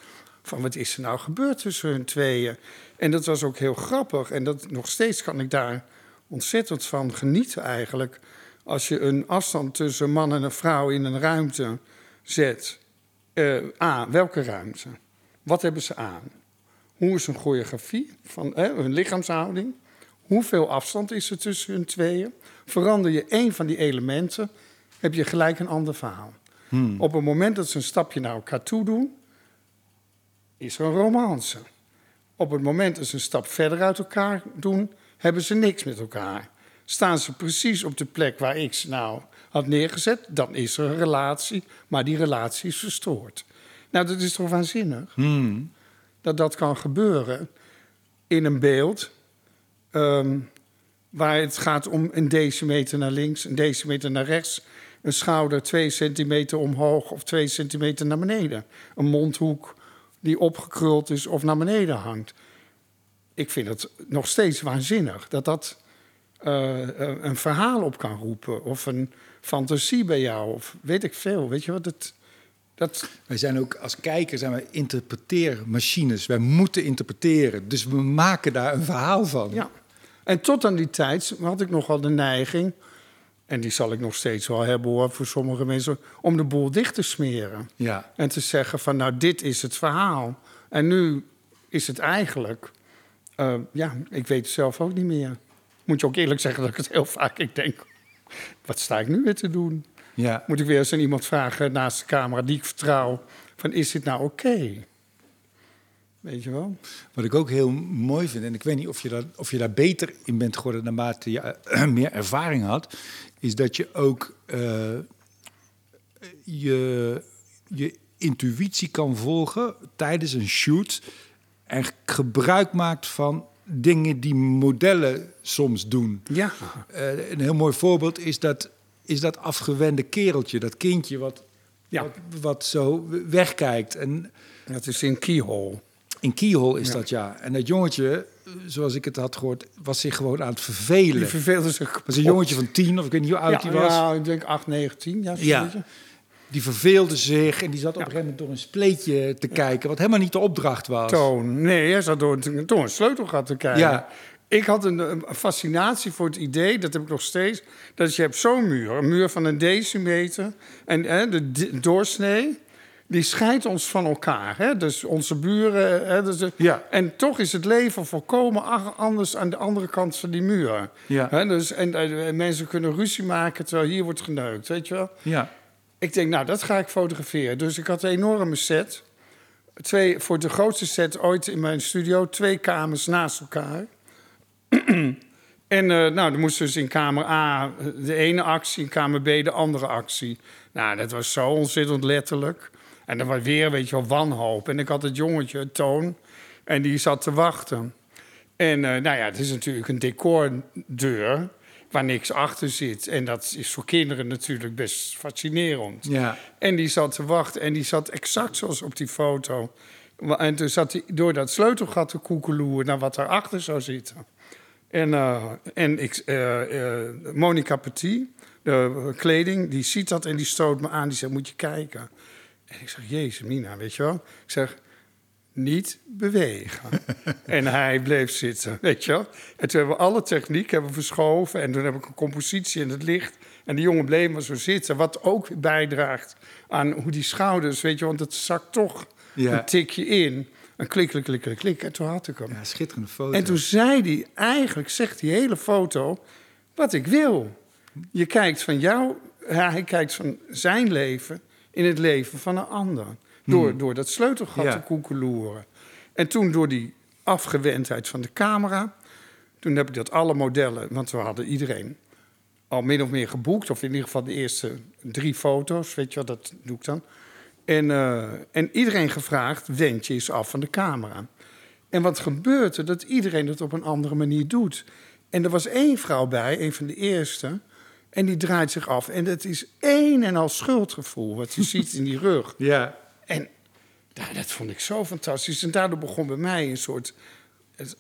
van wat is er nou gebeurd tussen hun tweeën. En dat was ook heel grappig. En dat, nog steeds kan ik daar ontzettend van genieten eigenlijk. Als je een afstand tussen een man en een vrouw in een ruimte zet. Uh, A, welke ruimte? Wat hebben ze aan? Hoe is hun choreografie van hun lichaamshouding? Hoeveel afstand is er tussen hun tweeën? Verander je één van die elementen, heb je gelijk een ander verhaal. Hmm. Op het moment dat ze een stapje naar elkaar toe doen, is er een romance. Op het moment dat ze een stap verder uit elkaar doen, hebben ze niks met elkaar. Staan ze precies op de plek waar ik ze nou had neergezet, dan is er een relatie, maar die relatie is verstoord. Nou, dat is toch waanzinnig? Hmm. Dat dat kan gebeuren in een beeld ehm, waar het gaat om een decimeter naar links, een decimeter naar rechts, een schouder twee centimeter omhoog of twee centimeter naar beneden, een mondhoek die opgekruld is of naar beneden hangt. Ik vind het nog steeds waanzinnig dat dat uh, een verhaal op kan roepen. Of een fantasie bij jou, of weet ik veel. Weet je wat het. Dat... Wij zijn ook als kijker zijn wij interpreteermachines. Wij moeten interpreteren. Dus we maken daar een verhaal van. Ja. En tot aan die tijd had ik nogal de neiging en die zal ik nog steeds wel hebben hoor, voor sommige mensen, om de boel dicht te smeren. Ja. En te zeggen van nou, dit is het verhaal. En nu is het eigenlijk, uh, ja, ik weet het zelf ook niet meer. Moet je ook eerlijk zeggen dat ik het heel vaak ik denk, wat sta ik nu weer te doen? Ja. Moet ik weer eens aan iemand vragen naast de camera die ik vertrouw, van is dit nou oké? Weet je wel? Wat ik ook heel mooi vind, en ik weet niet of je, dat, of je daar beter in bent geworden naarmate je meer ervaring had, is dat je ook uh, je, je intuïtie kan volgen tijdens een shoot en gebruik maakt van dingen die modellen soms doen. Ja. Uh, een heel mooi voorbeeld is dat, is dat afgewende kereltje, dat kindje wat, ja. wat, wat zo wegkijkt. En, dat is in Keyhole. In Keyhole is dat, ja. En dat jongetje, zoals ik het had gehoord, was zich gewoon aan het vervelen. Die verveelde zich was een jongetje van tien, of ik weet niet hoe oud hij was. Ja, ik denk acht, negen, tien. Ja, ja. die verveelde zich en die zat op een gegeven moment door een spleetje te kijken, wat helemaal niet de opdracht was. Toon. Nee, hij zat door, door een sleutelgat te kijken. Ja. Ik had een, een, fascinatie voor het idee, dat heb ik nog steeds, dat je hebt zo'n muur, een muur van een decimeter en hè, de doorsnee die scheidt ons van elkaar. Hè? Dus onze buren. Hè? Dus ja. En toch is het leven volkomen anders aan de andere kant van die muur. Ja. Hè? Dus, en, en, mensen kunnen ruzie maken terwijl hier wordt geneukt, weet je wel? Ja. Ik denk, nou, dat ga ik fotograferen. Dus ik had een enorme set. Twee, voor de grootste set ooit in mijn studio. Twee kamers naast elkaar. en uh, nou, dan moest dus in kamer A de ene actie, in kamer B de andere actie. Nou, dat was zo ontzettend letterlijk. En dan was weer, weet je wel, wanhoop. En ik had het jongetje, Toon, en die zat te wachten. En uh, nou ja, het is natuurlijk een decordeur waar niks achter zit. En dat is voor kinderen natuurlijk best fascinerend. Ja. En die zat te wachten en die zat exact zoals op die foto. En toen zat hij door dat sleutelgat te koekeloeren naar wat erachter zou zitten. En, uh, en ik, uh, Monica Petit, de kleding, die ziet dat en die stoot me aan. Die zegt, moet je kijken. En ik zeg, jezus Mina, weet je wel? Ik zeg, niet bewegen. en hij bleef zitten, weet je wel? En toen hebben we alle techniek hebben verschoven... en toen heb ik een compositie in het licht... en die jongen bleef maar zo zitten... wat ook bijdraagt aan hoe die schouders, weet je... want het zakt toch een tikje in... Een klik, klik, klik, klik, klik. En toen had ik hem. Ja, schitterende foto. En toen zei hij, eigenlijk zegt die hele foto... wat ik wil. Je kijkt van jou... Ja, hij kijkt van zijn leven in het leven van een ander. Door, hmm. door dat sleutelgat te koekeloeren. En toen door die afgewendheid van de camera... toen heb ik dat alle modellen... want we hadden iedereen al min of meer geboekt... of in ieder geval de eerste drie foto's, weet je wat, dat doe ik dan. En, uh, en iedereen gevraagd, wend je eens af van de camera. En wat gebeurt er? Dat iedereen het op een andere manier doet. En er was één vrouw bij, een van de eerste... En die draait zich af. En het is één en al schuldgevoel wat je ziet in die rug. Ja. En nou, dat vond ik zo fantastisch. En daardoor begon bij mij een soort...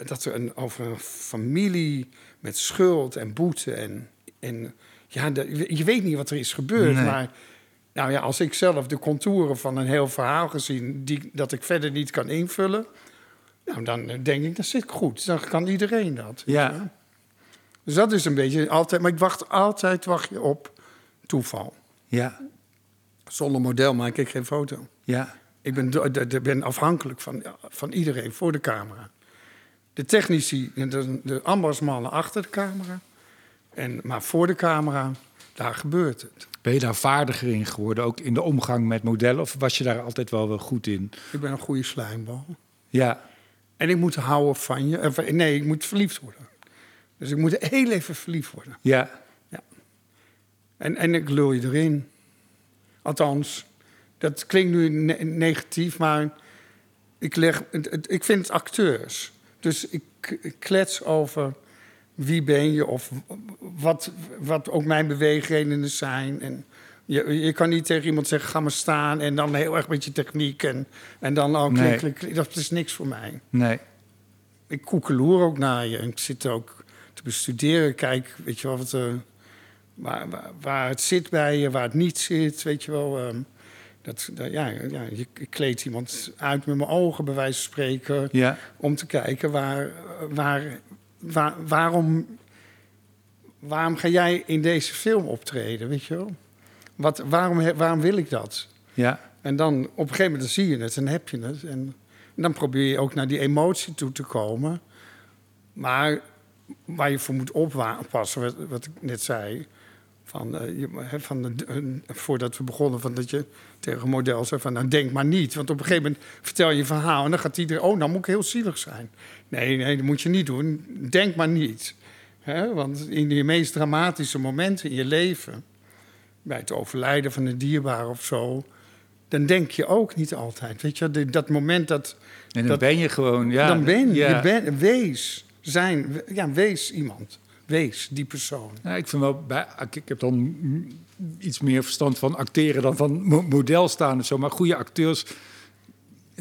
Dat er een, over een familie met schuld en boete. En, en ja, je weet niet wat er is gebeurd. Maar nou ja, als ik zelf de contouren van een heel verhaal gezien... Die, dat ik verder niet kan invullen... Nou, dan denk ik, dat zit goed. Dan kan iedereen dat. Ja. Dus dat is een beetje altijd. Maar ik wacht altijd wacht je op toeval. Ja. Zonder model maak ik geen foto. Ja. Ik ben, ben afhankelijk van, van iedereen voor de camera. De technici, de, de ambasmannen achter de camera. En, maar voor de camera, daar gebeurt het. Ben je daar vaardiger in geworden, ook in de omgang met modellen? Of was je daar altijd wel wel goed in? Ik ben een goede slijmbal. Ja. En ik moet houden van je. Nee, ik moet verliefd worden. Dus ik moet heel even verliefd worden. Ja. ja. En, en ik lul je erin. Althans, dat klinkt nu negatief, maar ik, leg, ik vind het acteurs. Dus ik, ik klets over wie ben je of wat, wat ook mijn beweegredenen zijn. En je, je kan niet tegen iemand zeggen, ga maar staan... en dan heel erg met je techniek en, en dan ook... Nee. dat is niks voor mij. Nee. Ik koekeloer ook naar je. Ik zit ook te bestuderen. Kijk, weet je wel, wat, uh, waar, waar, waar, het zit bij je, waar het niet zit, weet je wel. Um, dat, dat, ja, ja, je kleedt iemand uit met mijn ogen, bij wijze van spreken. Ja. Om te kijken waar, waar, waar, waarom, waarom ga jij in deze film optreden, weet je wel? Wat, waarom, waarom wil ik dat? Ja. En dan op een gegeven moment zie je het en heb je het. En, en dan probeer je ook naar die emotie toe te komen. Maar waar je voor moet oppassen, wat, wat ik net zei. Van, uh, je, van de, voordat we begonnen, van dat je tegen een model zei van, nou denk maar niet. Want op een gegeven moment vertel je een verhaal en dan gaat iedereen, oh, nou moet ik heel zielig zijn. Nee, nee, dat moet je niet doen. Denk maar niet. He, want in je meest dramatische momenten in je leven, bij het overlijden van een dierbare of zo, dan denk je ook niet altijd. Weet je, dat moment dat. En dan ben je gewoon, ja. Dan ben je, ja. je ben, wees zijn. Ja, wees iemand. Wees die persoon. Ja, ik vind wel, bij, ik heb dan iets meer verstand van acteren dan van model staan of zo. Maar goede acteurs,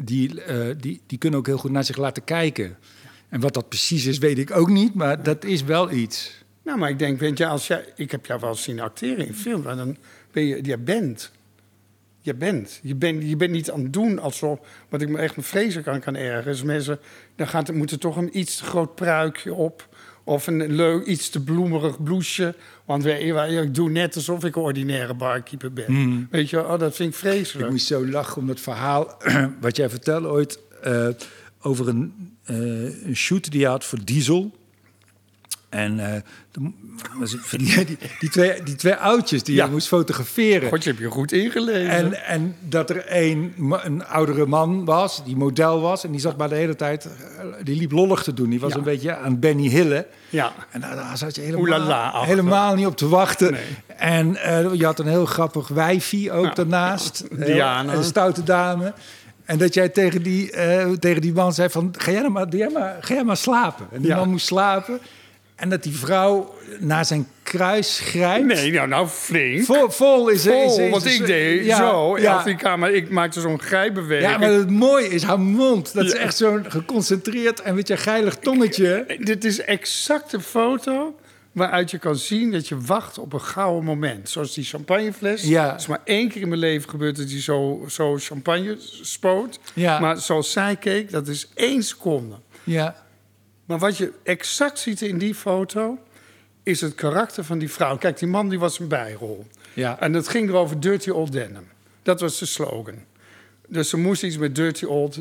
die, uh, die, die kunnen ook heel goed naar zich laten kijken. En wat dat precies is, weet ik ook niet, maar dat is wel iets. Nou, maar ik denk, weet je, als jij, ik heb jou wel zien acteren in film, dan ben je, jij bent. Je bent. Je bent, je bent niet aan het doen alsof... Wat ik me echt me vreselijk aan kan ergeren... is mensen... dan gaat, moet er toch een iets te groot pruikje op... of een leuk, iets te bloemerig bloesje. Want wij, ik doe net alsof ik een ordinaire barkeeper ben. Mm. Weet je, oh, dat vind ik vreselijk. Ik moest zo lachen om dat verhaal... wat jij vertelde ooit... eh, over een, eh, een shoot die je had voor Diesel... En eh, de- die, die, die, twee, die twee oudjes die Ja. je moest fotograferen. God, je hebt je goed ingelezen. En, en dat er een, een oudere man was, die model was... en die zat maar de hele tijd... eh, die liep lollig te doen. Die was Ja. een beetje aan Benny Hillen. ja. En daar, daar zat je helemaal, helemaal niet op te wachten. Nee. En eh, je had een heel grappig wijfie ook Ja. daarnaast. Diana. Een stoute dame. En dat jij tegen die, tegen die man zei van... Ga jij, nou maar, jij maar, ga jij maar slapen. En die man moest slapen. En dat die vrouw naar zijn kruis grijpt. Nee, nou, nou flink. Vol, vol is Vol, is, is, want ik deed ja, zo Ja, Afrika, maar ik maakte zo'n grijpbeweging. ja, maar het mooie is haar mond. Dat is echt zo'n geconcentreerd en weet je, geilig tongetje. Dit is exact een foto waaruit je kan zien dat je wacht op een gouden moment. Zoals die champagnefles. Ja. Het is maar één keer in mijn leven gebeurd dat hij zo, zo champagne spoot. Ja. Maar zoals zij keek, dat is één seconde. Ja, Maar wat je exact ziet in die foto, is het karakter van die vrouw. Kijk, die man die was een bijrol. ja. En dat ging erover Dirty Old Denim. Dat was de slogan. Dus er moest iets met Dirty Old...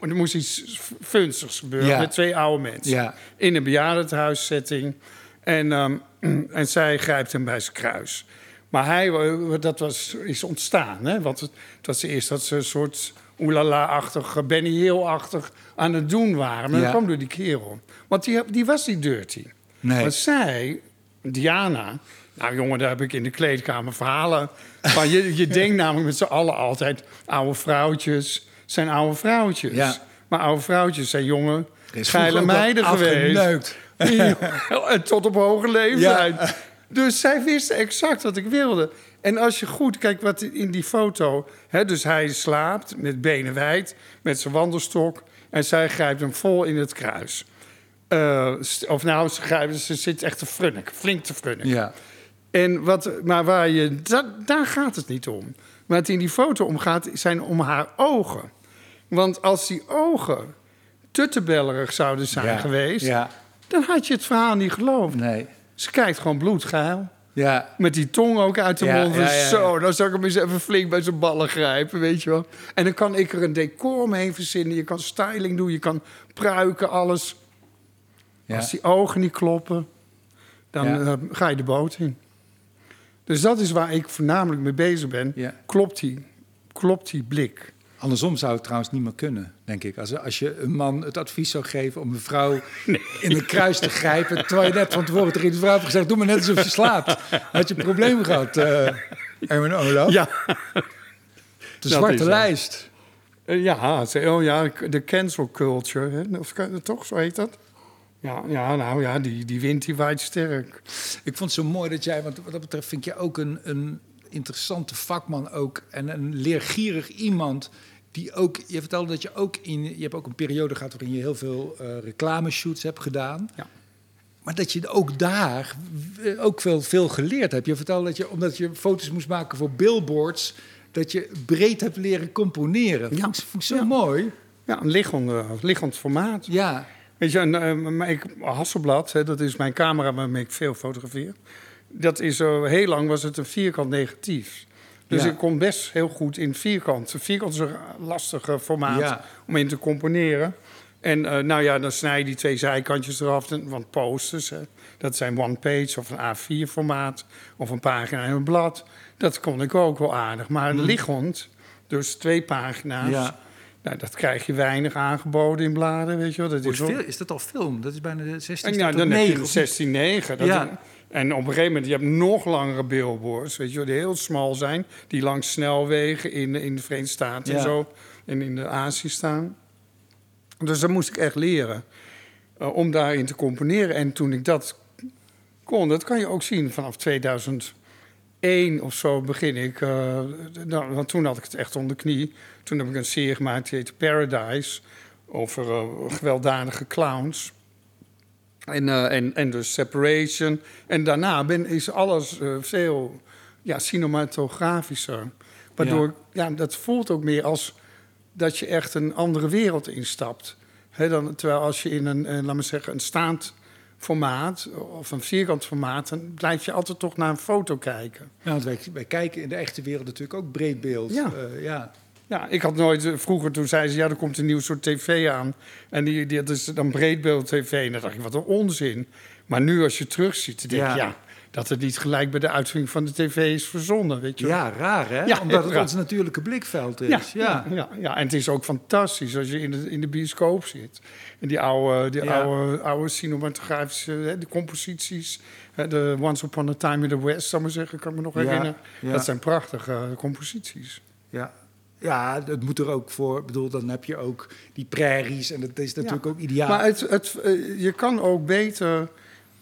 Er moest iets funstigs gebeuren Ja. met twee oude mensen. Ja. In een bejaardenhuissetting. En, ehm, en zij grijpt hem bij zijn kruis. Maar hij, eh, dat was, is ontstaan. Hè? Want het, het was eerst dat ze een soort oelala-achtig, Benny Hill-achtig aan het doen waren. Maar Ja. dat kwam door die kerel. Want die, die was niet dirty. Nee. Maar zij, Diana... Nou jongen, daar heb ik in de kleedkamer verhalen van. Je, je denkt namelijk met z'n allen altijd... oude vrouwtjes zijn oude vrouwtjes. Ja. Maar oude vrouwtjes zijn jonge, is geile meiden geweest. en tot op hoge leeftijd. Ja. Dus zij wisten exact wat ik wilde. En als je goed kijkt wat in die foto... Hè, dus hij slaapt met benen wijd, met zijn wandelstok... en zij grijpt hem vol in het kruis. Eh, of nou, ze, grijpt, ze zit echt te frunniken, flink te frunniken. Ja. En wat, maar waar je, da- daar gaat het niet om. Waar het in die foto om gaat, zijn om haar ogen. Want als die ogen tuttebellerig zouden zijn Ja. geweest... Ja. dan had je het verhaal niet geloofd. Nee. Ze kijkt gewoon bloedgeil. Ja. Met die tong ook uit de Ja, mond. ja. Zo, dan zou ik hem eens even flink bij zijn ballen grijpen, weet je wel. En dan kan ik er een decor omheen verzinnen. Je kan styling doen, je kan pruiken, alles. Als die ogen niet kloppen, dan eh, ga je de boot in. Dus dat is waar ik voornamelijk mee bezig ben. Klopt die, klopt die blik? Andersom zou het trouwens niet meer kunnen, denk ik. Als, als je een man het advies zou geven om een vrouw in de kruis te grijpen... terwijl je net van tevoren tegen die vrouw hebt gezegd... doe maar net alsof je slaapt. Had je een probleem gehad, eh Erwin Olaf. Ja, de zwarte lijst. Eh, ja, oh ja, de cancel culture, hè? Of, toch, zo heet dat? Ja, ja nou ja, die, die wint die waait sterk. Ik vond het zo mooi dat jij, want wat dat betreft vind je ook een, een interessante vakman ook. En een leergierig iemand die ook, je vertelde dat je ook in, je hebt ook een periode gehad waarin je heel veel eh reclameshoots hebt gedaan. Ja. Maar dat je ook daar eh, ook veel, veel geleerd hebt. Je vertelde dat je, omdat je foto's moest maken voor billboards, dat je breed hebt leren componeren. Ja. Vond, ik- vond ik zo Ja. mooi. Ja, een liggend, liggend formaat. Ja, Weet je, en, eh, ik, Hasselblad, hè, dat is mijn camera waarmee ik veel fotografeer. Dat is zo, heel lang was het een vierkant negatief. Dus Ja. ik kon best heel goed in vierkant. Vierkant is een lastige formaat Ja. om in te componeren. En eh, nou ja, dan snij je die twee zijkantjes eraf. Want posters, hè, dat zijn one page of een A4 formaat. Of een pagina en een blad. Dat kon ik ook wel aardig. Maar liggend, dus twee pagina's. Ja. Nou, dat krijg je weinig aangeboden in bladen, weet je wel. Dat is is dat al film? Dat is bijna de 16 en ja, tot dan heb je 9, de of niet? 16-9. dat- Ja. En op een gegeven moment, je hebt nog langere billboards, weet je die heel smal zijn. Die langs snelwegen in, in de Verenigde Staten Ja. en zo, en in de Azië staan. Dus dat moest ik echt leren, eh, om daarin te componeren. En toen ik dat kon, dat kan je ook zien vanaf 2001 of zo begin ik. eh, nou, want toen had ik het echt onder de knie. Toen heb ik een serie gemaakt, die heette Paradise, over eh, gewelddadige clowns. En, eh, en, en dus Separation. En daarna ben, is alles eh, veel ja, cinematografischer. Waardoor, ja. dat voelt ook meer als dat je echt een andere wereld instapt. He, dan, terwijl als je in een, eh, laat me zeggen, een staand formaat of een vierkant formaat, dan blijf je altijd toch naar een foto kijken. Ja, want wij, wij kijken in de echte wereld natuurlijk ook breed beeld. Ja. Uh, ja. Ja, ik had nooit... eh, Vroeger toen zeiden ze, ja, er komt een nieuw soort tv aan. En die, die, dat is dan breedbeeld tv. En dan dacht ik, wat een onzin. Maar nu als je terugziet, dan denk je, Ja. ja... dat het niet gelijk bij de uitvinding van de tv is verzonnen, weet je ja, raar hè? Ja, Omdat het raar. ons natuurlijke blikveld is. Ja, Ja, ja. Ja, ja, en het is ook fantastisch als je in de, in de bioscoop zit. En die oude, die oude, oude cinematografische hè, de composities. hè, De Once Upon a Time in the West, zou ik maar zeggen, kan ik me nog herinneren. Dat zijn prachtige composities. ja. Ja, dat moet er ook voor. Ik bedoel, dan heb je ook die prairies en dat is natuurlijk Ja. ook ideaal. Maar het, het, eh, je kan ook beter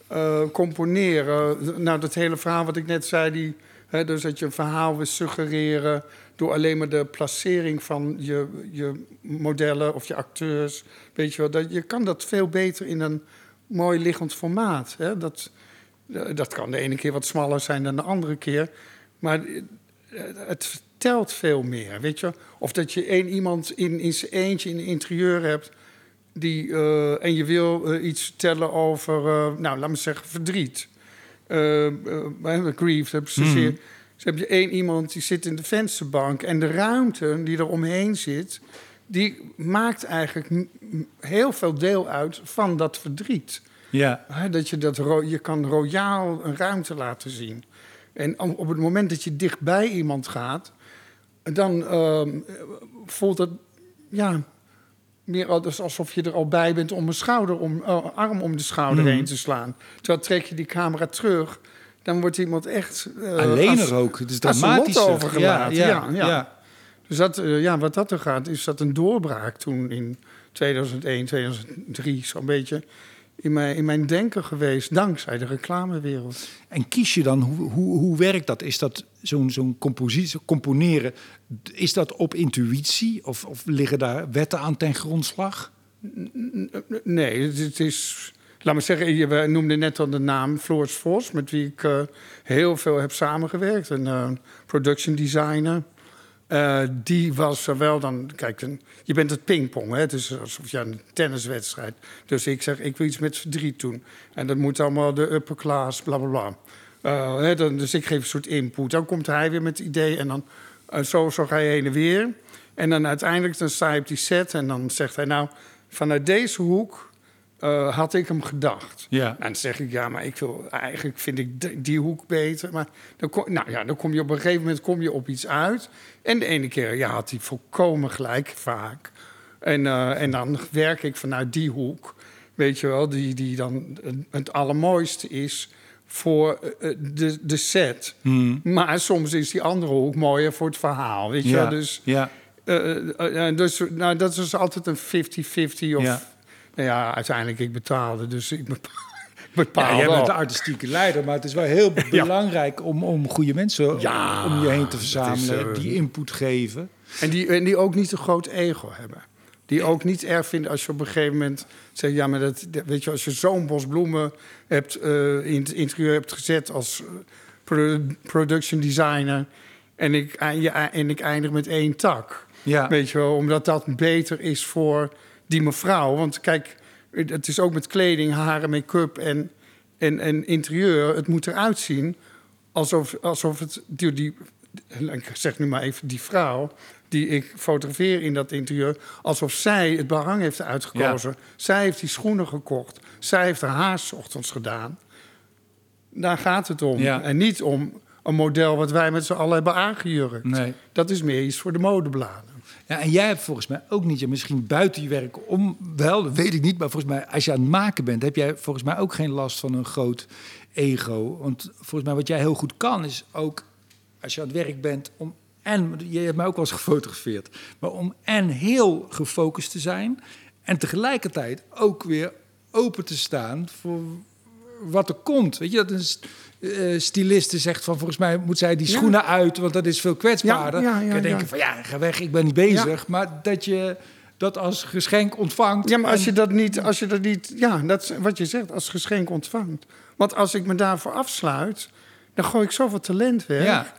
eh, componeren. Nou, dat hele verhaal wat ik net zei, die, hè, dus dat je een verhaal wil suggereren door alleen maar de placering van je, je modellen of je acteurs. Weet je wel, dat, je kan dat veel beter in een mooi liggend formaat. Hè? Dat, eh, dat kan de ene keer wat smaller zijn dan de andere keer. Maar het vertelt veel meer, weet je. Of dat je één iemand in, in zijn eentje in een interieur hebt... Die, eh, en je wil eh, iets vertellen over, eh, nou, laat me zeggen, verdriet. Grief, heb je zozeer. Mhm. Dus heb je één iemand die zit in de vensterbank... en de ruimte die er omheen zit... die maakt eigenlijk heel veel deel uit van dat verdriet. ja. Dat je, dat je kan royaal een ruimte laten zien. En op het moment dat je dichtbij iemand gaat, dan ehm, voelt het ja, meer als- alsof je er al bij bent om een schouder om, eh, arm om de schouder Mhm. heen te slaan. Terwijl trek je die camera terug, dan wordt iemand echt. eh, Alleen er ook. Het is dramatisch. overgelaten, Ja, ja, ja, ja. ja. Dus dat, eh, ja, wat dat er gaat, is dat een doorbraak toen in 2001, 2003, zo'n beetje. In mijn, in mijn denken geweest, dankzij de reclamewereld. En kies je dan, hoe, hoe, hoe werkt dat? Is dat zo'n compositie, componeren, is dat op intuïtie? Of, of liggen daar wetten aan ten grondslag? Nee, het, is. Laat me zeggen, je we noemden net al de naam Floris Vos, met wie ik eh, heel veel heb samengewerkt. Een eh, production designer. Eh, die was zowel dan. Kijk, je bent het pingpong, hè? Is alsof je een tenniswedstrijd. Dus ik zeg, ik wil iets met verdriet doen. En dat moet allemaal de upper class, bla bla bla. Eh, hè, dan, dus ik geef een soort input. Dan komt hij weer met het idee en dan eh, zo, zo ga je heen en weer. En dan uiteindelijk dan sta je op die set en dan zegt hij... nou, vanuit deze hoek eh, had ik hem gedacht. Ja. En dan zeg ik, ja, maar ik wil, eigenlijk vind ik die, die hoek beter. Maar dan kom, nou ja, dan kom je op een gegeven moment kom je op iets uit. En de ene keer ja, had hij volkomen gelijk, vaak. En, en dan werk ik vanuit die hoek, weet je wel, die, die dan het allermooiste is voor eh, de, de set. Maar soms is die andere hoek mooier voor het verhaal, weet je. Dus, ja. eh, eh, eh, dus nou, dat is altijd een 50-50 of... Ja. Nou ja, uiteindelijk ik betaalde, dus ik bepaal, ik bepaal Ja, jij bent de artistieke leider, maar het is wel heel belangrijk om, om goede mensen Ja, om je heen te is, verzamelen, eh, die input geven. En die, en die ook niet een groot ego hebben. Die ook niet erg vinden als je op een gegeven moment zegt... ja, maar dat, weet je, als je zo'n bos bloemen hebt, eh, in het interieur hebt gezet... als eh, pro- production designer... En ik, en ik eindig met één tak. Ja. Weet je wel, omdat dat beter is voor die mevrouw. Want kijk, het is ook met kleding, haren, make-up en, en, en interieur. Het moet eruit zien alsof, alsof het... Die, die, ik zeg nu maar even die vrouw die ik fotografeer in dat interieur... alsof zij het behang heeft uitgekozen. Zij heeft die schoenen gekocht. Zij heeft haar ochtends gedaan. Daar gaat het om. Ja. En niet om een model wat wij met z'n allen hebben aangejurkt. Nee. Dat is meer iets voor de modebladen. Ja, en jij hebt volgens mij ook niet, misschien buiten je werk om, wel, dat weet ik niet, maar volgens mij als je aan het maken bent, heb jij volgens mij ook geen last van een groot ego. Want volgens mij wat jij heel goed kan, is ook als je aan het werk bent, om en, je hebt mij ook wel eens gefotografeerd, maar om en heel gefocust te zijn en tegelijkertijd ook weer open te staan voor wat er komt. Weet je, dat een st- eh, styliste zegt van volgens mij moet zij die Ja. schoenen uit, want dat is veel kwetsbaarder. Ja, ja, ja, denken van ja, ga weg, ik ben niet bezig. Maar dat je dat als geschenk ontvangt. Ja, maar als je dat niet, als je dat niet, ja, dat is wat je zegt, als geschenk ontvangt. Want als ik me daarvoor afsluit, dan gooi ik zoveel talent weg. Ja.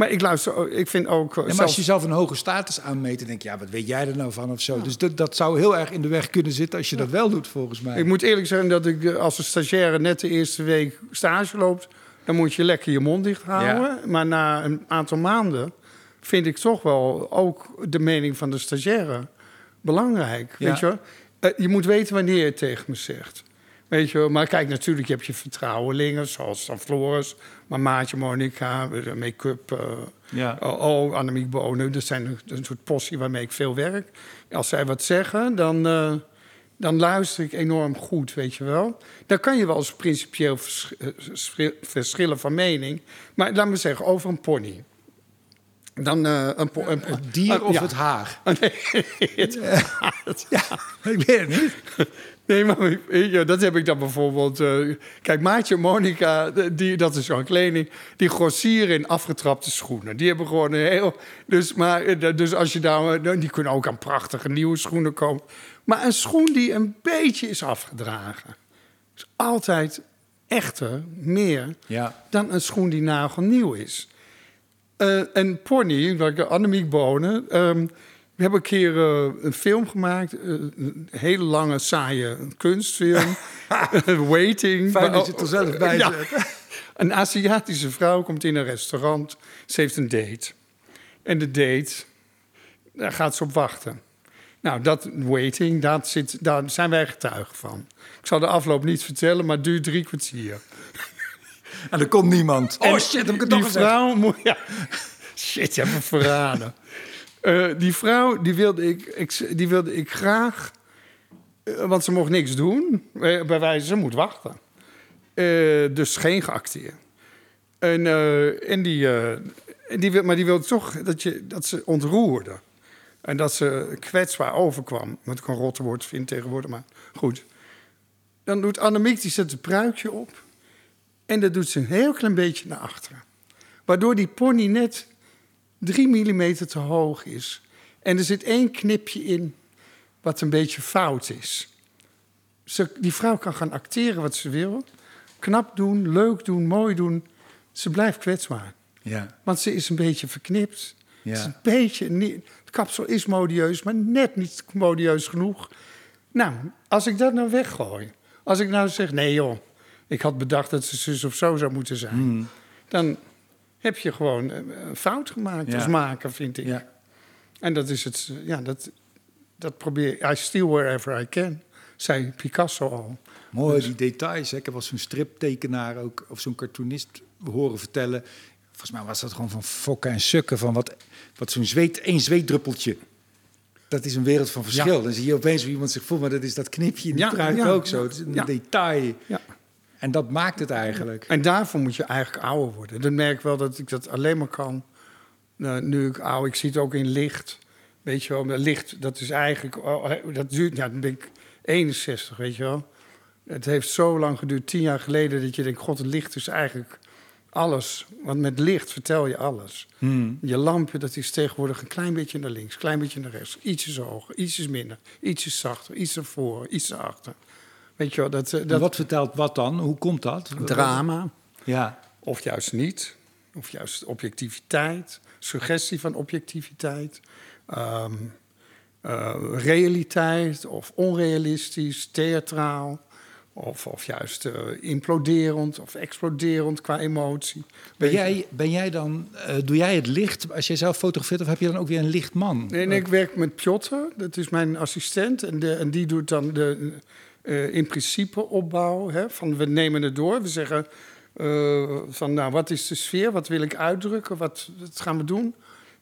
Maar ik luister, ik vind ook. Ja, maar als je zelf een hoge status aanmeet, dan denk je, ja, wat weet jij er nou van of zo. Dus dat, dat zou heel erg in de weg kunnen zitten als je dat wel doet, volgens mij. Ik moet eerlijk zeggen dat ik eh, als een stagiaire net de eerste week stage loopt, dan moet je lekker je mond dicht houden. Maar na een aantal maanden vind ik toch wel ook de mening van de stagiaire belangrijk. Weet je, uh, je moet weten wanneer je het tegen me zegt. Weet je, maar kijk, natuurlijk je hebt je vertrouwelingen, zoals dan Floris, maar Maatje Monica, make-up, uh, ja. oh, Annemiek Bonen. Dat zijn een, soort possie waarmee ik veel werk. Als zij wat zeggen, dan, uh, dan luister ik enorm goed, weet je wel. Dan kan je wel eens principieel vers verschillen van mening. Maar laat me zeggen, over een pony. Dan uh, een, een, het dier of ja. het haar? nee, het, ja, ik weet het niet. Nee, maar ja, dat heb ik dan bijvoorbeeld. Uh, kijk, Maatje Monica, die, dat is zo'n kleding. Die grossieren in afgetrapte schoenen. Die hebben gewoon een heel. Dus, maar, eh, dus als je daar. Nou, die kunnen ook aan prachtige nieuwe schoenen komen. Maar een schoen die een beetje is afgedragen. Is altijd echter meer ja. dan een schoen die nagelnieuw is. Uh, en Pony, Annemiek Bonen. Um, we hebben een keer uh, een film gemaakt. Uh, een hele lange, saaie kunstfilm. Waiting. Fijn dat je het er zelf bij ja. Een Aziatische vrouw komt in een restaurant. Ze heeft een date. En de date, daar gaat ze op wachten. Nou, dat waiting, dat zit, daar zijn wij getuigen van. Ik zal de afloop niet vertellen, maar het duurt drie kwartier. En er komt niemand. Oh shit, heb ik het toch gezegd? Vrouw moet, ja. Shit, je hebt me verraden. Uh, die vrouw, die wilde ik, die wilde ik graag... Uh, want ze mocht niks doen. Uh, bij wijze, ze moet wachten. dus geen geacteerd. En, en die, die maar die wilde toch dat, je, dat ze ontroerde. En dat ze kwetsbaar overkwam. Wat ik een rotte woord vind tegenwoordig, maar goed. Dan doet Annemiek, die zet een pruikje op. En dat doet ze een heel klein beetje naar achteren. Waardoor die pony net 3 mm te hoog is. En er zit één knipje in wat een beetje fout is. Ze, die vrouw kan gaan acteren wat ze wil. Knap doen, leuk doen, mooi doen. Ze blijft kwetsbaar. Ja. Want ze is een beetje verknipt. Ja. is een beetje, het kapsel is modieus, maar net niet modieus genoeg. Nou, als ik dat nou weggooi. Als ik nou zeg, nee joh, ik had bedacht dat ze zus of zo zou moeten zijn. Hmm. Dan heb je gewoon een fout gemaakt als maker, vind ik. Ja. En dat is het, ja, dat, dat probeer I steal wherever I can, zei Picasso al. Mooi, dus- die details. Hè? Ik heb wel zo'n striptekenaar ook, of zo'n cartoonist horen vertellen. Volgens mij was dat gewoon van fokken en sukken. Van wat, wat zo'n zweet, één zweetdruppeltje. Dat is een wereld van verschil. Dan zie je opeens hoe iemand zich voelt, maar dat is dat knipje in die ja, ook zo. Het is een detail. En dat maakt het eigenlijk. En daarvoor moet je eigenlijk ouder worden. Dan merk ik wel dat ik dat alleen maar kan. Uh, nu ik ouder, ik zie het ook in licht. Weet je wel, licht, dat is eigenlijk. Oh, dat duurt, ja, dan ben ik 61, weet je wel. Het heeft zo lang geduurd, tien jaar geleden, dat je denkt: God, het licht is eigenlijk alles. Want met licht vertel je alles. Hmm. Je lampje, dat is tegenwoordig een klein beetje naar links, klein beetje naar rechts. Ietsjes hoger, ietsjes minder, ietsjes zachter, iets ervoor, iets erachter. Weet je wel, dat, eh, dat... Wat vertelt wat dan? Hoe komt dat? Drama. Ja. Of juist niet. Of juist objectiviteit. Suggestie van objectiviteit. Um, uh, realiteit of onrealistisch, theatraal. Of, of juist uh, imploderend of exploderend qua emotie. Ben jij, ben jij dan, uh, doe jij het licht als jij zelf fotografeert, of heb je dan ook weer een lichtman? Nee, nee ik werk met Piotr, dat is mijn assistent. En, de, en die doet dan de, uh, in principe opbouw. Hè, van we nemen het door. We zeggen uh, van nou, wat is de sfeer? Wat wil ik uitdrukken? Wat, wat gaan we doen?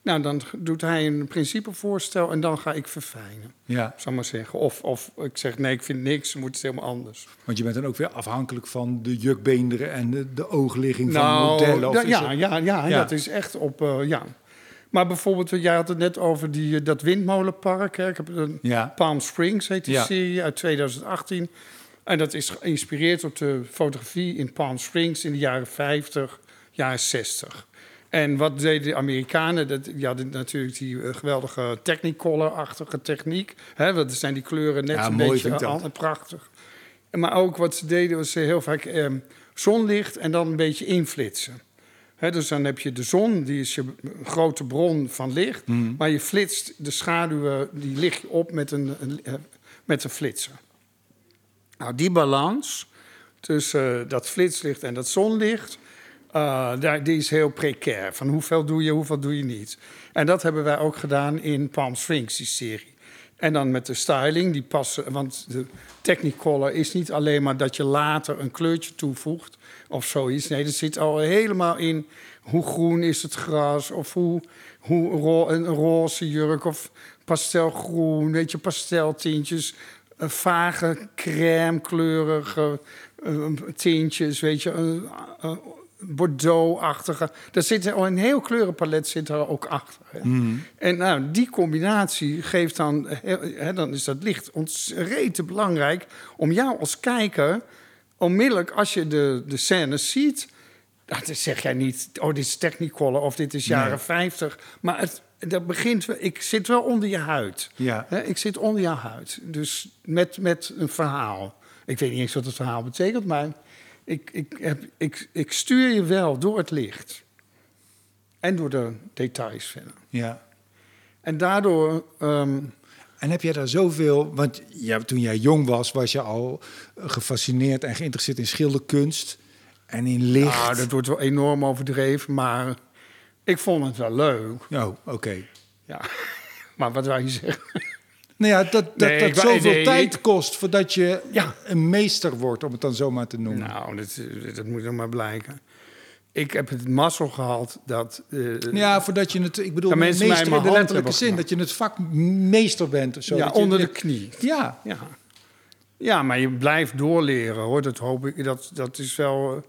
Nou, dan doet hij een principevoorstel en dan ga ik verfijnen. Ja. Zal maar zeggen. Of, of ik zeg nee, ik vind niks, moet het helemaal anders. Want je bent dan ook weer afhankelijk van de jukbeenderen en de, de oogligging van nou, modellen. Of ja, ja, ja, ja, dat is echt op. Uh, ja. Maar bijvoorbeeld, jij had het net over die, eh, dat windmolenpark. Hè. Ik heb een Palm Springs, heet die serie, uit 2018. En dat is geïnspireerd op de fotografie in Palm Springs in de jaren 50, jaren 60. En wat deden de Amerikanen? Dat, die hadden natuurlijk die uh, geweldige Technicolor-achtige techniek. Hè, dat zijn die kleuren net een beetje al, prachtig. Maar ook wat ze deden, was ze heel vaak eh, zonlicht en dan een beetje inflitsen. Dus dan heb je de zon, die is je grote bron van licht. Mhm. Maar je flitst de schaduwen, die je op met een, een, eh, met een flitser. Nou, die balans tussen eh, dat flitslicht en dat zonlicht... eh, daar, die is heel precair. Van hoeveel doe je, hoeveel doe je niet. En dat hebben wij ook gedaan in Palm Springs, die serie. En dan met de styling, die passen... Want de Technicolor is niet alleen maar dat je later een kleurtje toevoegt... of zoiets. Nee, dat zit al helemaal in hoe groen is het gras... of hoe, hoe ro een roze jurk of pastelgroen, weet je, pasteltintjes... eh, vage crème-kleurige eh, tintjes, weet je... eh, Bordeaux-achtige. Daar zit al een heel kleurenpalet zit er ook achter. Hè. En nou, die combinatie geeft dan, hè, dan is dat licht ontzettend belangrijk om jou als kijker onmiddellijk als je de, de scènes ziet, dat zeg jij niet, oh dit is Technicolor of dit is jaren Nee. 50, maar het dat begint, ik zit wel onder je huid. Ja. Hè, ik zit onder jouw huid, dus met, met een verhaal. Ik weet niet eens wat het verhaal betekent, maar ik, ik, heb, ik, ik stuur je wel door het licht. En door de details verder. Ja. En daardoor, ehm, En heb jij daar zoveel... Want ja, toen jij jong was, was je al gefascineerd en geïnteresseerd in schilderkunst... en in licht. ah, dat wordt wel enorm overdreven, maar ik vond het wel leuk. Oh, oké. Ja. Maar wat wou je zeggen? Nou ja, dat, dat, Nee, zoveel nee, tijd ik- ja. voordat je Ja. een meester wordt, om het dan zomaar te noemen. Nou, dat, dat moet nog maar blijken. Ik heb het mazzel gehad dat... eh, Ja, voordat je het, ik bedoel, Dat meester in de letterlijke zin, dat je het vak meester bent of zo. ja, je- onder de knie. Ja, Ja. ja, maar je blijft doorleren hoor. Dat hoop ik. Dat, dat is wel.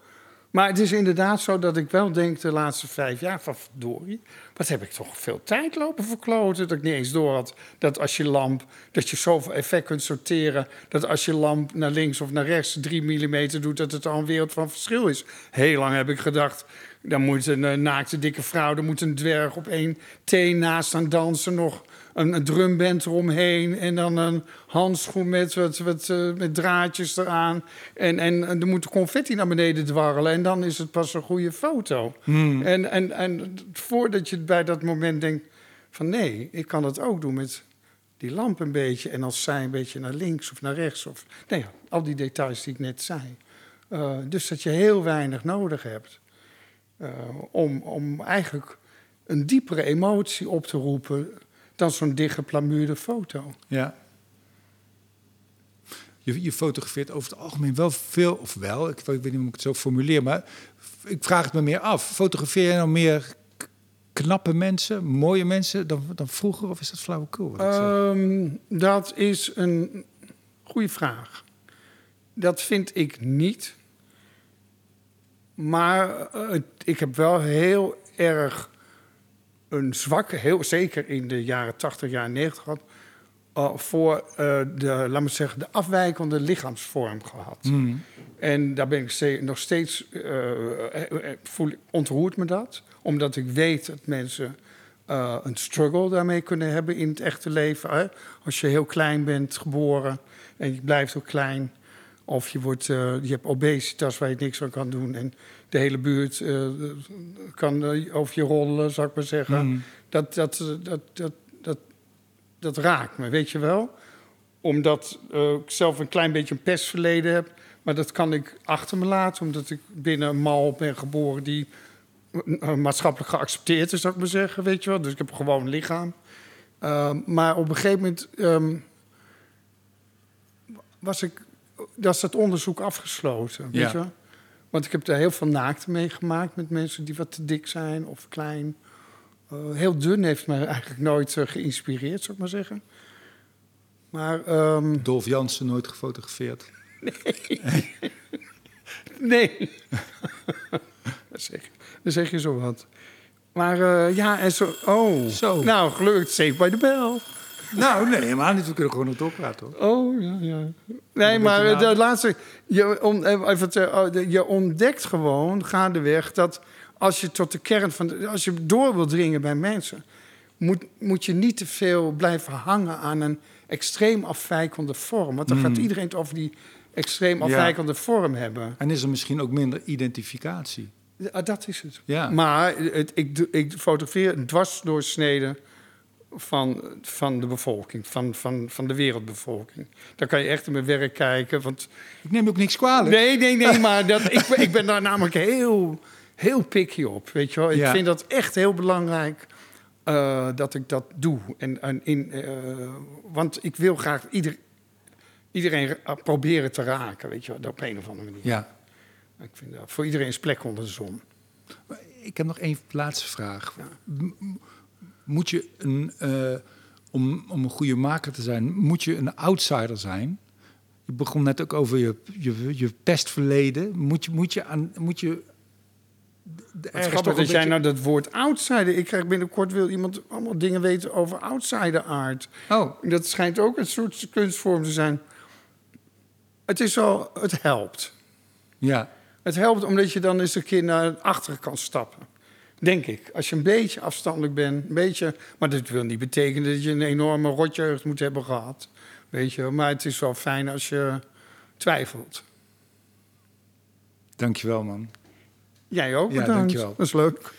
Maar het is inderdaad zo dat ik wel denk de laatste vijf jaar van verdorie. Wat heb ik toch veel tijd lopen verkloten. Dat ik niet eens door had dat als je lamp. dat je zoveel effect kunt sorteren. dat als je lamp naar links of naar rechts drie millimeter doet. dat het al een wereld van verschil is. Heel lang heb ik gedacht. Dan moet een eh, naakte dikke vrouw. dan moet een dwerg op één teen naast aan dansen. nog een, een drumband eromheen en dan een handschoen met, wat, wat, eh, met draadjes eraan. En, en, en er moet confetti naar beneden dwarrelen en dan is het pas een goede foto. En, en, en voordat je bij dat moment denkt van nee, ik kan het ook doen met die lamp een beetje en als zij een beetje naar links of naar rechts. Of, nee, al die details die ik net zei. Eh, dus dat je heel weinig nodig hebt eh, om, om eigenlijk een diepere emotie op te roepen dan zo'n dichtgeplamuurde foto. ja. Je, je fotografeert over het algemeen wel veel, of wel, ik, weet niet hoe ik het zo formuleer, maar ik vraag het me meer af. Fotografeer je nou meer knappe mensen, mooie mensen dan, dan vroeger, of is dat flauwekul? wat? Ehm, dat is een goede vraag. Dat vind ik niet. Maar eh, ik heb wel heel erg een zwakke, heel zeker in de jaren 80, jaren 90 gehad. eh, voor eh, de, laat me zeggen, de afwijkende lichaamsvorm gehad. Hmm. En daar ben ik ste- nog steeds, eh, eh, voel, ontroert me dat. Omdat ik weet dat mensen een struggle daarmee kunnen hebben in het echte leven. Hè? Als je heel klein bent geboren en je blijft ook klein. Of je, wordt, eh, je hebt obesitas waar je niks aan kan doen. En de hele buurt eh, kan eh, over je rollen, zou ik maar zeggen. Hmm. Dat, dat, dat, dat, dat, dat raakt me, weet je wel. Omdat ik zelf een klein beetje een pestverleden heb. Maar dat kan ik achter me laten, omdat ik binnen een mal ben geboren die maatschappelijk geaccepteerd is, zou ik maar zeggen, weet je wel. Dus ik heb gewoon een lichaam. Uh, maar op een gegeven moment um, was ik, dat is dat onderzoek afgesloten, weet ja. je. Want ik heb daar heel veel naakten meegemaakt met mensen die wat te dik zijn of klein. Uh, heel dun heeft me eigenlijk nooit uh, geïnspireerd, zou ik maar zeggen. Maar, um, Dolf Jansen nooit gefotografeerd? Nee. nee. dat, zeg, dat zeg je zo wat. Maar uh, ja, en zo... Oh, zo. nou, gelukkig, safe by the bell. Nou, nee, helemaal niet. We kunnen gewoon nog doorpraten, hoor. Oh, ja, ja. Nee, maar de laatste... Je, on, even te, uh, je ontdekt gewoon gaandeweg dat als je tot de kern van... Als je door wil dringen bij mensen... Moet, moet je niet te veel blijven hangen aan een extreem afwijkende vorm. Want dan mm. gaat iedereen het over die extreem afwijkende ja. vorm hebben. En is er misschien ook minder identificatie? Ja, dat is het. Ja. Maar het, ik, ik fotografeer een dwarsdoorsnede van, van de bevolking, van, van, van de wereldbevolking. Daar kan je echt in mijn werk kijken. Want Ik neem ook niks kwalijk. Nee, nee, nee, maar dat, ik, ben- ik ben daar namelijk heel, heel picky op. Weet je wel? Ik Ja. vind dat echt heel belangrijk eh, dat ik dat doe. En, en in, eh, want ik wil graag ieder, iedereen proberen te raken, weet je wel, op een of andere manier. Ja. Ik vind dat voor iedereen is plek onder de zon. Ik heb nog één laatste vraag. Moet je een, eh, om, om een goede maker te zijn, moet je een outsider zijn? Je begon net ook over je, je, je pestverleden. Moet je, moet je aan. Moet je Het grappig dat jij nou dat woord outsider... Ik krijg binnenkort wil iemand allemaal dingen weten over outsider art. Oh, Dat schijnt ook een soort kunstvorm te zijn. Het is wel... Het helpt. ja. Het helpt omdat je dan eens een keer naar achteren kan stappen. Denk ik. Als je een beetje afstandelijk bent, een beetje... Maar dat wil niet betekenen dat je een enorme rotjeugd moet hebben gehad. Weet je, maar het is wel fijn als je twijfelt. Dankjewel, man. Jij ook, Ja, bedankt. dankjewel. Dat is leuk.